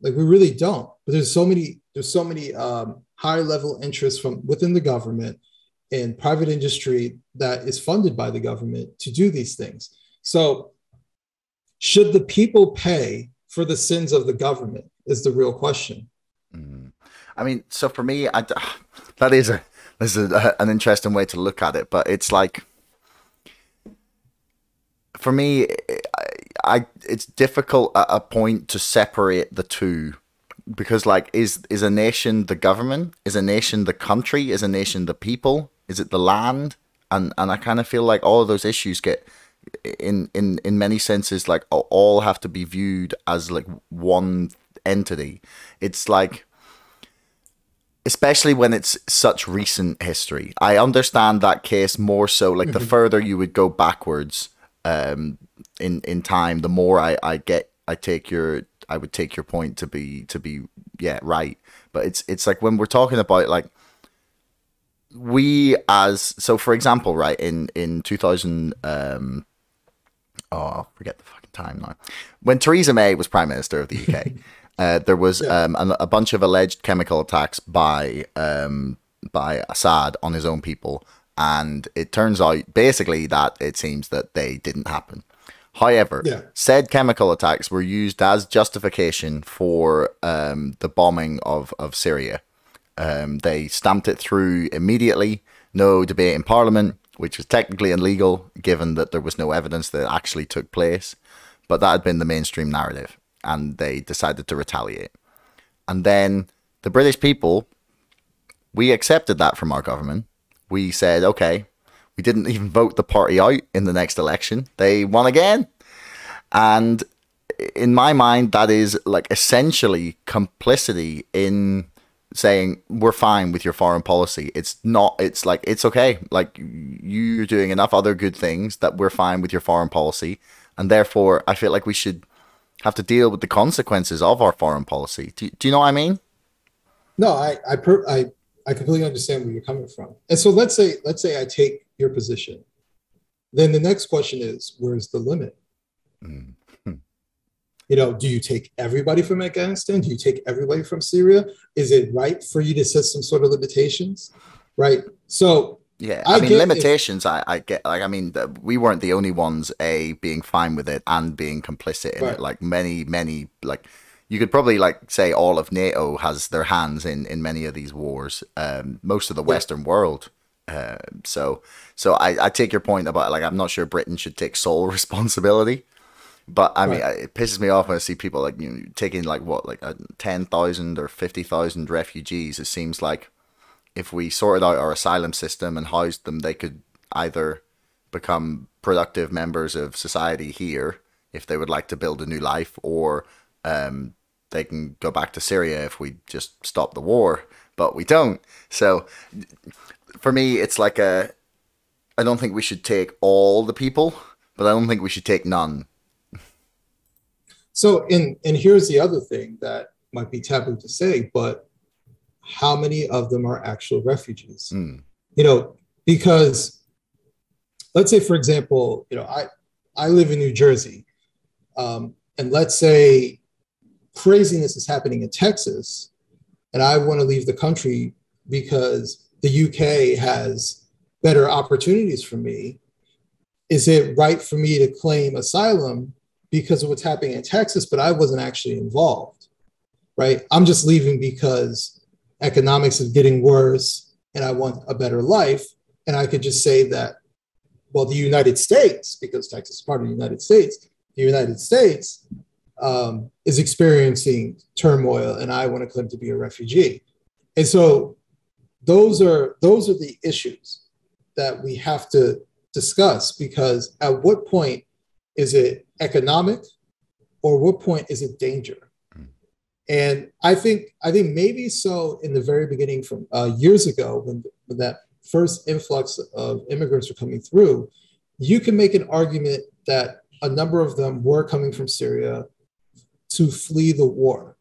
B: Like we really don't. But there's so many, there's so many um, high level interests from within the government in private industry that is funded by the government to do these things. So, should the people pay for the sins of the government? Is the real question.
A: Mm. I mean, so for me, I, *sighs* that is a this is a, an interesting way to look at it, but it's like for me, I, I it's difficult at a point to separate the two because like is is a nation the government is a nation the country is a nation the people is it the land? And and I kind of feel like all of those issues get in in in many senses like all have to be viewed as like one entity. It's like especially when it's such recent history. I understand that case more so like the mm-hmm. further you would go backwards um in in time the more I I get I take your I would take your point to be to be yeah, right. But it's it's like when we're talking about like we as so for example, right in in two thousand um oh I forget the fucking time now when Theresa May was prime minister of the UK. *laughs* Uh, there was yeah. um, a, a, bunch of alleged chemical attacks by um, by Assad on his own people, and it turns out basically that it seems that they didn't happen. However, yeah. said chemical attacks were used as justification for um, the bombing of, of Syria. Um, they stamped it through immediately, no debate in Parliament, which was technically illegal given that there was no evidence that it actually took place. But that had been the mainstream narrative, and they decided to retaliate. And then the British people, we accepted that from our government. We said, okay, we didn't even vote the party out in the next election. They won again. And in my mind, that is like essentially complicity in saying we're fine with your foreign policy. It's not, it's like, it's okay. Like you're doing enough other good things that we're fine with your foreign policy. And therefore, I feel like we should have to deal with the consequences of our foreign policy. Do, do you know what I mean?
B: No, I, I, per, I, I completely understand where you're coming from. And so let's say, let's say I take your position. Then the next question is, where's the limit? Mm-hmm. You know, do you take everybody from Afghanistan? Do you take everybody from Syria? Is it right for you to set some sort of limitations? Right. So
A: yeah, I, I mean limitations. I, I get like I mean we weren't the only ones a being fine with it and being complicit in right. it. Like many many like you could probably like say all of NATO has their hands in in many of these wars. Um, most of the Western world uh, so so I, I take your point about like I'm not sure Britain should take sole *laughs* responsibility, but I mean it pisses me off when I see people like you know taking like what like ten thousand or fifty thousand refugees. It seems like if we sorted out our asylum system and housed them, they could either become productive members of society here if they would like to build a new life, or um, they can go back to Syria if we just stop the war. But we don't. So for me, it's like a. I don't think we should take all the people, but I don't think we should take none.
B: So, and and here's the other thing that might be taboo to say, but how many of them are actual refugees? Mm. You know, because let's say, for example, you know, I I live in New Jersey, um, and let's say craziness is happening in Texas, and I want to leave the country because the UK has better opportunities for me, is it right for me to claim asylum because of what's happening in Texas, but I wasn't actually involved, right? I'm just leaving because economics is getting worse and I want a better life. And I could just say that, well, the United States, because Texas is part of the United States, the United States um, is experiencing turmoil and I want to claim to be a refugee. And so those are those are the issues that we have to discuss because at what point is it economic or what point is it danger hmm. and i think i think maybe so in the very beginning from uh, years ago when, when that first influx of immigrants were coming through you can make an argument that a number of them were coming from syria to flee the war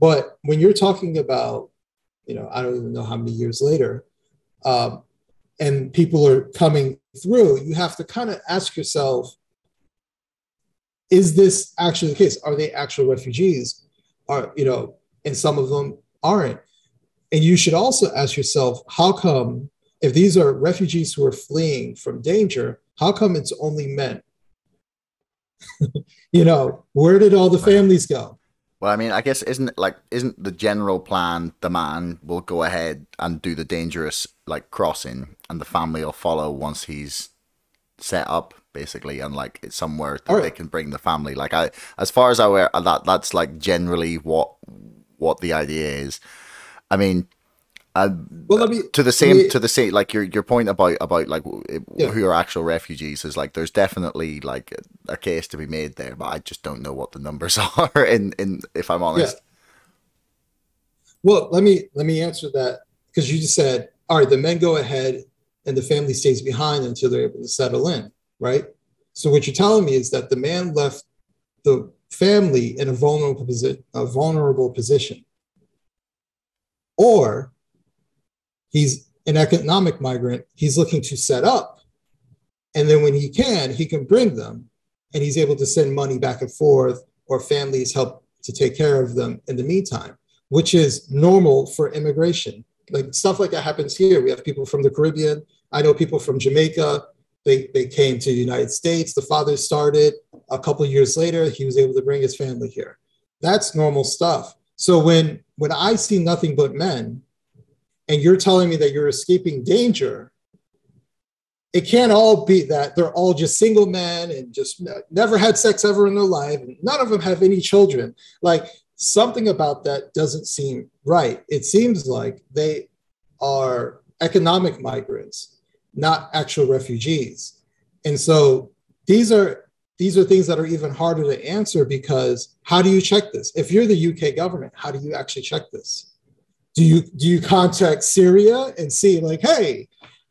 B: but when you're talking about you know, I don't even know how many years later, um, and people are coming through, you have to kind of ask yourself, is this actually the case? Are they actual refugees? Are, you know, and some of them aren't. And you should also ask yourself, how come, if these are refugees who are fleeing from danger, how come it's only men? *laughs* you know, where did all the families go?
A: Well, I mean, I guess isn't like isn't the general plan the man will go ahead and do the dangerous like crossing, and the family will follow once he's set up basically, and like it's somewhere that right. they can bring the family. Like I, as far as I aware, that that's like generally what what the idea is. I mean, uh, well, let me, to the same me, to the same like your your point about about like yeah. who are actual refugees is like there's definitely like a, a, case to be made there, but I just don't know what the numbers *laughs* are. In in if I'm honest. Yeah.
B: Well, let me let me answer that because you just said, all right, the men go ahead and the family stays behind until they're able to settle in, right? So what you're telling me is that the man left the family in a vulnerable position, a vulnerable position, or he's an economic migrant, he's looking to set up. And then when he can, he can bring them and he's able to send money back and forth or families help to take care of them in the meantime, which is normal for immigration. Like stuff like that happens here. We have people from the Caribbean. I know people from Jamaica. They, they came to the United States. The father started. A couple years later, he was able to bring his family here. That's normal stuff. So when when I see nothing but men, and you're telling me that you're escaping danger, it can't all be that they're all just single men and just never had sex ever in their life. None of them have any children. Like something about that doesn't seem right. It seems like they are economic migrants, not actual refugees. And so these are these are things that are even harder to answer because how do you check this? If you're the UK government, how do you actually check this? Do you do you contact Syria and see like, hey,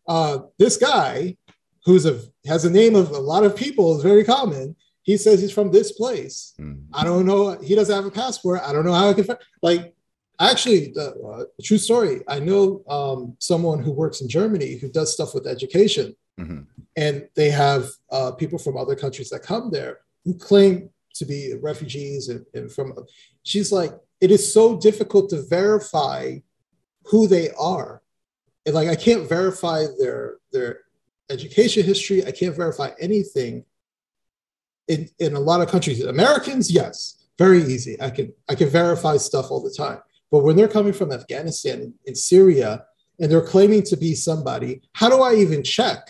B: uh, this guy who's a has a name of a lot of people is very common. He says he's from this place. Mm. I don't know. He doesn't have a passport. I don't know how I can find. Like, actually, uh, true story. I know um, someone who works in Germany who does stuff with education, mm-hmm. and they have uh, people from other countries that come there who claim to be refugees and, and from. She's like, it is so difficult to verify who they are. And like, I can't verify their their education history. I can't verify anything. In, in a lot of countries, Americans, yes, very easy. I can I can verify stuff all the time. But when they're coming from Afghanistan and, Syria and they're claiming to be somebody, how do I even check?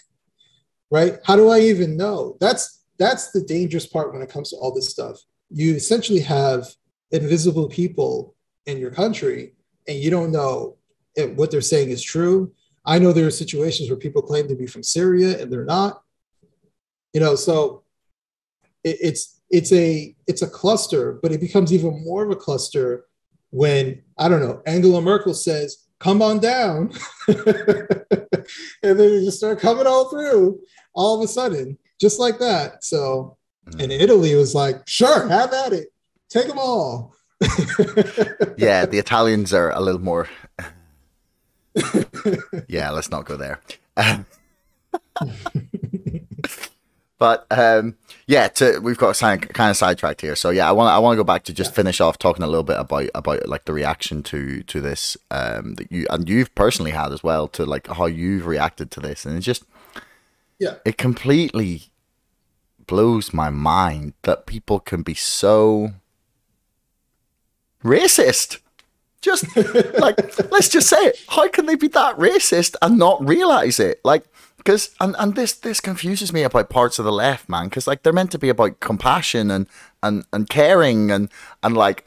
B: Right? How do I even know? That's that's the dangerous part when it comes to all this stuff. You essentially have invisible people in your country and you don't know if what they're saying is true I know there are situations where people claim to be from Syria and they're not. You know, so it, it's it's a it's a cluster, but it becomes even more of a cluster when I don't know Angela Merkel says, "Come on down," *laughs* and then they just start coming all through all of a sudden, just like that. So, mm. and Italy was like, "Sure, have at it, take them all." *laughs*
A: yeah, the Italians are a little more *laughs* yeah, let's not go there. But um, yeah, to, we've got kind of sidetracked here. So yeah, I want I want to go back to just yeah. finish off talking a little bit about about like the reaction to to this um, that you and you've personally had as well to like how you've reacted to this, and it just
B: yeah,
A: it completely blows my mind that people can be so racist. Just like let's just say it. How can they be that racist and not realize it? Like because and, and this this confuses me about parts of the left, man. Because like they're meant to be about compassion and and and caring and and like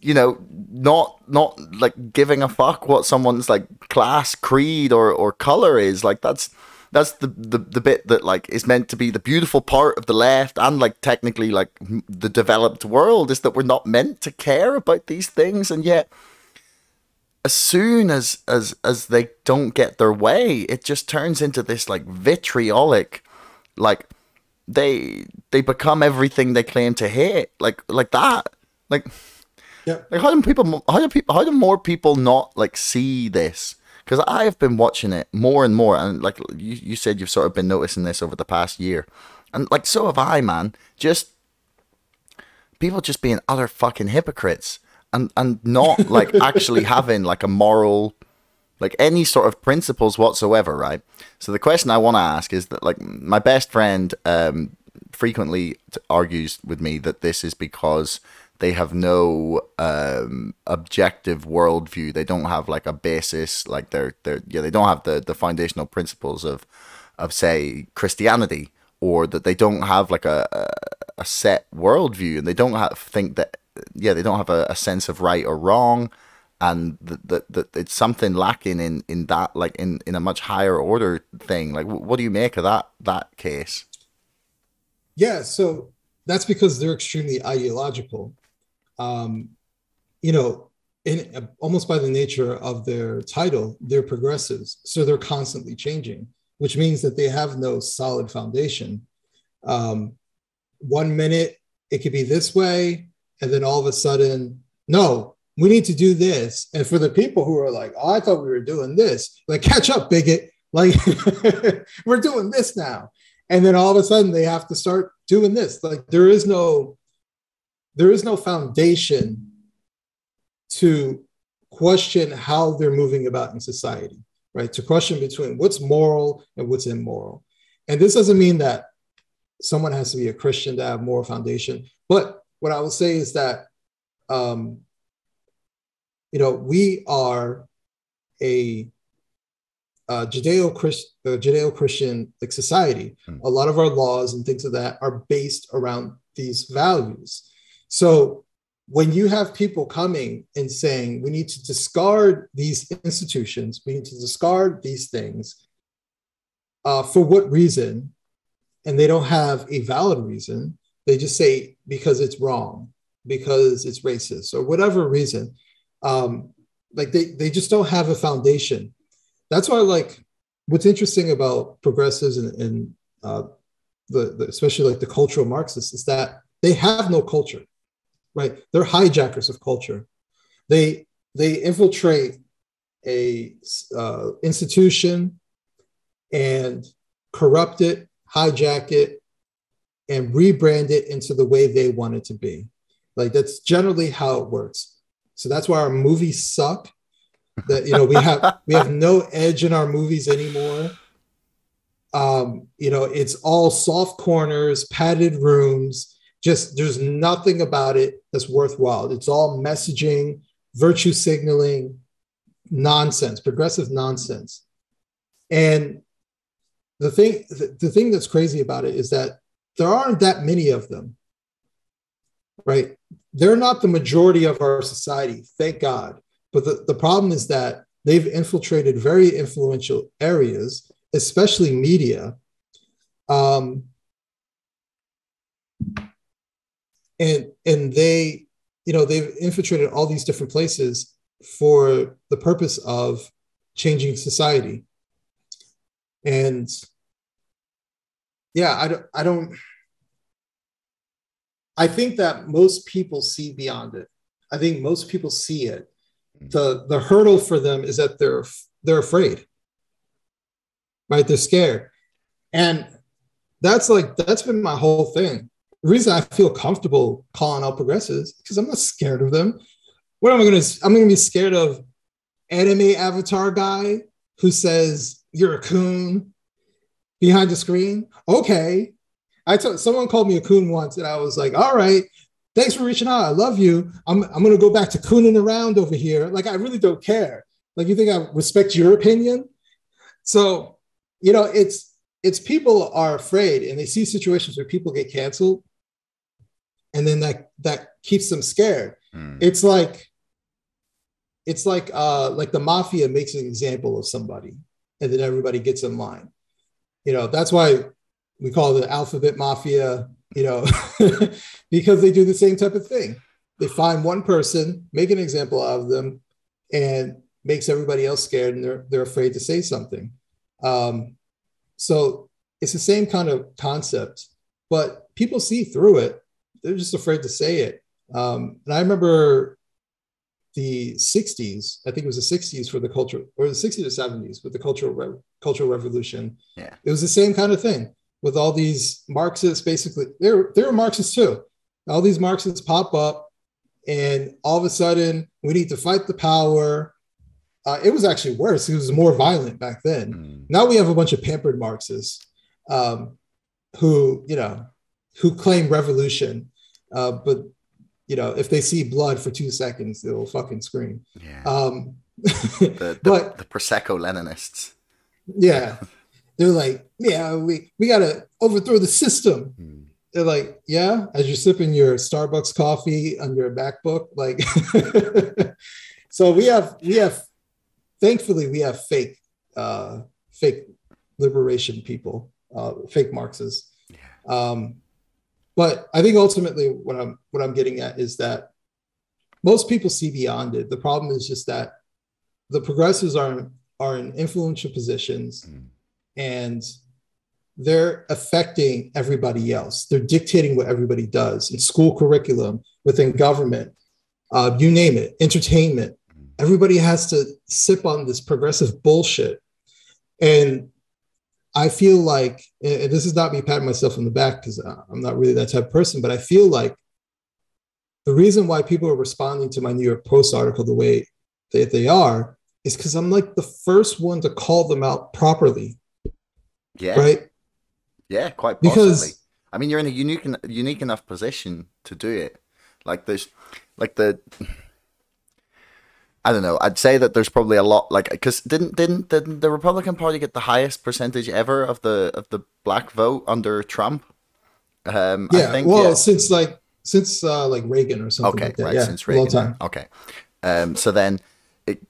A: you know not not like giving a fuck what someone's like class creed or or color is like that's that's the, the the bit that like is meant to be the beautiful part of the left and like technically like the developed world is that we're not meant to care about these things and yet as soon as as as they don't get their way it just turns into this like vitriolic like they they become everything they claim to hate like like that like
B: yeah
A: like how do people how do people how do more people not like see this because I have been watching it more and more, and like you, you said, you've sort of been noticing this over the past year, and like so have I, man. Just people just being utter fucking hypocrites, and and not like *laughs* actually having like a moral, like any sort of principles whatsoever, right? So the question I want to ask is that like my best friend um frequently argues with me that this is because they have no um, objective worldview. They don't have like a basis, like they're they're yeah, they don't have the the foundational principles of of say Christianity, or that they don't have like a a set worldview, and they don't have think that yeah, they don't have a, a sense of right or wrong, and that that, it's something lacking in in that like in in a much higher order thing. Like, what do you make of that that case?
B: Yeah, so that's because they're extremely ideological um, you know, in, almost by the nature of their title, they're progressives. So they're constantly changing, which means that they have no solid foundation. Um, one minute it could be this way, and then all of a sudden, no, we need to do this. And for the people who are like, oh, I thought we were doing this, like, catch up, bigot. Like, *laughs* we're doing this now. And then all of a sudden they have to start doing this. Like, there is no, there is no foundation to question how they're moving about in society, right? To question between what's moral and what's immoral. And this doesn't mean that someone has to be a Christian to have moral foundation. But what I will say is that um, you know, we are a uh, Judeo-Christian, Judeo-Christian like society. Hmm. A lot of our laws and things of like that are based around these values. So when you have people coming and saying we need to discard these institutions, we need to discard these things, uh, for what reason? And they don't have a valid reason. They just say because it's wrong, because it's racist, or whatever reason um, like they they just don't have a foundation. That's why like what's interesting about progressives and, and uh, the, the especially like the cultural Marxists is that they have no culture, right? They're hijackers of culture. They they infiltrate a uh, institution and corrupt it, hijack it, and rebrand it into the way they want it to be. Like that's generally how it works. So that's why our movies suck. That you know we have we have no edge in our movies anymore. Um, you know, it's all soft corners, padded rooms. Just there's nothing about it that's worthwhile. It's all messaging, virtue signaling, nonsense, progressive nonsense. And the thing the, the thing that's crazy about it is that there aren't that many of them. Right? they're not the majority of our society, thank God. But the, the problem is that they've infiltrated very influential areas, especially media. Um, and and they, you know, they've infiltrated all these different places for the purpose of changing society. And yeah, I don't, I don't I think that most people see beyond it. I think most people see it. Mm-hmm. The the hurdle for them is that they're they're afraid. Right? They're scared. And that's like that's been my whole thing. The reason I feel comfortable calling out progressives because I'm not scared of them. What am I gonna I'm gonna be scared of anime avatar guy who says you're a coon behind the screen. Okay, I told someone called me a coon once, and I was like, all right, thanks for reaching out. I love you. I'm, I'm gonna go back to cooning around over here. Like, I really don't care. Like, you think I respect your opinion? So, you know, it's it's people are afraid and they see situations where people get canceled, and then that that keeps them scared. Mm. It's like it's like uh like the mafia makes an example of somebody and then everybody gets in line. You know, that's why we call it the alphabet mafia, you know, *laughs* because they do the same type of thing. They find one person, make an example out of them, and makes everybody else scared, and they're they're afraid to say something. Um, so it's the same kind of concept, but people see through it. They're just afraid to say it. Um, and I remember the 60s, I think it was the 60s for the culture, or the 60s or 70s with the cultural re- cultural revolution.
A: Yeah.
B: It was the same kind of thing with all these Marxists, basically, they're they're Marxists too. All these Marxists pop up, and all of a sudden, we need to fight the power. Uh, it was actually worse. It was more violent back then. Mm. Now we have a bunch of pampered Marxists um, who, you know, who claim revolution, uh, but you know, if they see blood for two seconds, they'll fucking scream.
A: Yeah. Um, the, the, *laughs* but the prosecco Leninists.
B: Yeah, they're like, yeah, we, we got to overthrow the system. Hmm. They're like, yeah, as you're sipping your Starbucks coffee on your MacBook, like, *laughs* so we have, we have, thankfully, we have fake, uh, fake liberation people, uh, fake Marxists. Yeah. Um, but I think ultimately what I'm, what I'm getting at is that most people see beyond it. The problem is just that the progressives are, are in influential positions. Mm and they're affecting everybody else. They're dictating what everybody does in school curriculum, within government. uh, you name it, entertainment. Everybody has to sip on this progressive bullshit. And I feel like, and this is not me patting myself on the back because uh, I'm not really that type of person, but I feel like the reason why people are responding to my New York Post article the way that they are is because I'm like the first one to call them out properly.
A: Yeah.
B: Right.
A: Yeah, quite possibly. Because I mean, you're in a unique unique enough position to do it. Like there's, like the. I don't know. I'd say that there's probably a lot like because didn't didn't didn't the Republican Party get the highest percentage ever of the of the black vote under Trump?
B: Um, yeah. Think, well, yeah. since like since uh, like Reagan or something.
A: Okay,
B: like that.
A: right.
B: Yeah,
A: since Reagan. time. Okay. Um, so then it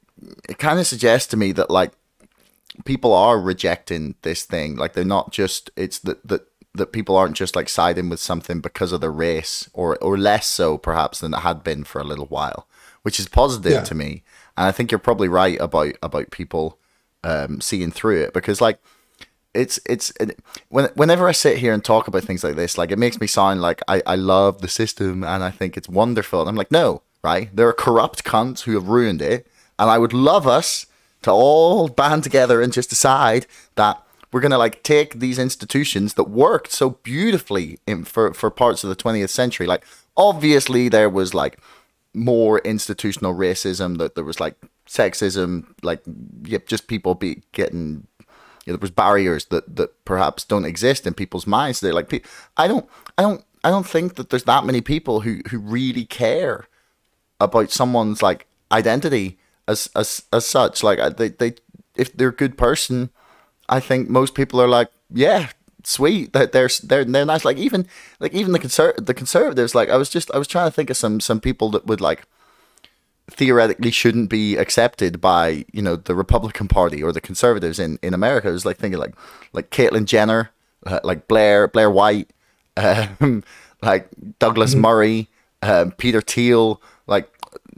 A: it kind of suggests to me that like people are rejecting this thing. Like they're not just it's that that that people aren't just like siding with something because of the race or or less so perhaps than it had been for a little while, which is positive yeah. to me. And I think you're probably right about about people um, seeing through it because like it's it's it, when whenever I sit here and talk about things like this, like it makes me sound like I, I love the system and I think it's wonderful. And I'm like, no, right? There are corrupt cunts who have ruined it, and I would love us to all band together and just decide that we're gonna like take these institutions that worked so beautifully in, for for parts of the 20th century. Like obviously there was like more institutional racism, that there was like sexism, like yep, just people be getting you know, there was barriers that that perhaps don't exist in people's minds. They're like, I don't, I don't, I don't think that there's that many people who who really care about someone's like identity as as as such. Like they they if they're a good person, I think most people are like, yeah, sweet that they're they're they're nice. Like even like even the conser- the conservatives. Like I was just I was trying to think of some some people that would like theoretically shouldn't be accepted by you know the Republican Party or the conservatives in in America. It was like thinking like like Caitlyn Jenner, uh, like Blair Blair White, *laughs* um, like Douglas mm-hmm. Murray, um, Peter Thiel, like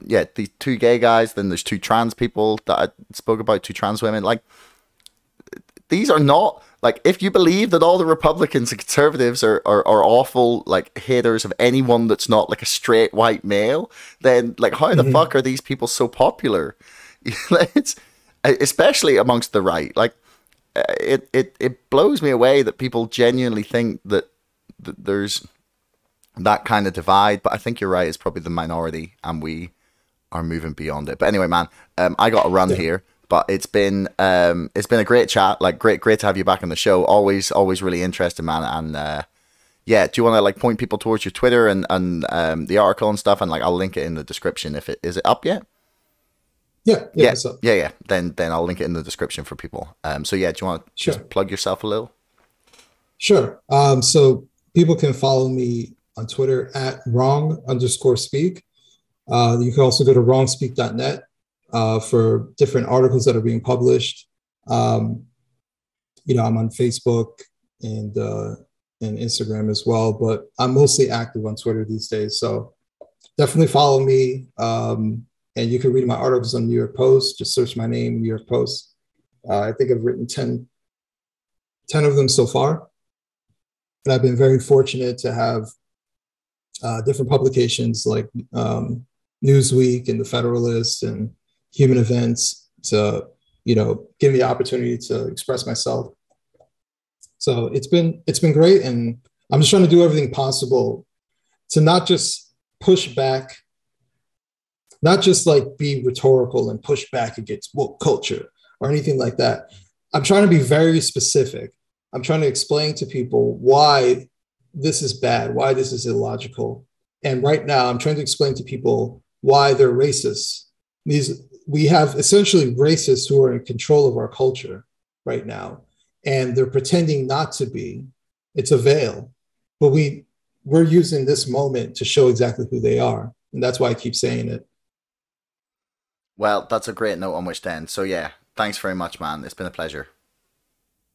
A: yeah, the two gay guys. Then there's two trans people that I spoke about, two trans women. Like these are not like if you believe that all the Republicans and conservatives are, are, are awful like haters of anyone that's not like a straight white male, then like how mm-hmm. the fuck are these people so popular? *laughs* it's especially amongst the right. Like uh, it, it it blows me away that people genuinely think that, that there's that kind of divide. But I think you're right. It's probably the minority, and we are moving beyond it. But anyway, man, um, I got a run yeah. here. But it's been um, it's been a great chat. Like great, great to have you back on the show. Always, always really interesting, man. And uh, yeah, do you want to like point people towards your Twitter and and um, the article and stuff? And like I'll link it in the description. If it is it up yet?
B: Yeah,
A: yeah, yeah, yeah, yeah. Then then I'll link it in the description for people. Um, so yeah, do you want to sure. just plug yourself a little?
B: Sure. Um, so people can follow me on Twitter at wrong underscore speak. Uh, you can also go to wrongspeak.net uh, for different articles that are being published. Um, you know, I'm on Facebook and uh, and Instagram as well, but I'm mostly active on Twitter these days. So definitely follow me. Um, and you can read my articles on New York Post. Just search my name, New York Post. Uh, I think I've written 10, 10 of them so far. And I've been very fortunate to have uh, different publications like um, Newsweek and The Federalist and Human Events to, you know, give me the opportunity to express myself. So it's been it's been great, and I'm just trying to do everything possible to not just push back, not just like be rhetorical and push back against woke culture or anything like that. I'm trying to be very specific. I'm trying to explain to people why this is bad, why this is illogical. And right now, I'm trying to explain to people why they're racist. These we have essentially racists who are in control of our culture right now, and they're pretending not to be. It's a veil, but we we're using this moment to show exactly who they are, and that's why I keep saying it.
A: Well, that's a great note on which to end. So yeah, thanks very much, man. It's been a pleasure.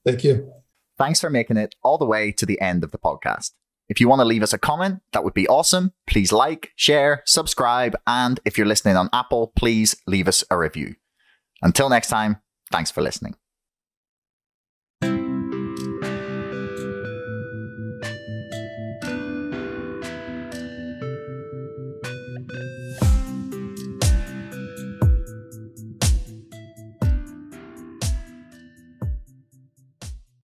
B: Thank you.
A: Thanks for making it all the way to the end of the podcast. If you want to leave us a comment, that would be awesome. Please like, share, subscribe, and if you're listening on Apple, please leave us a review. Until next time, thanks for listening.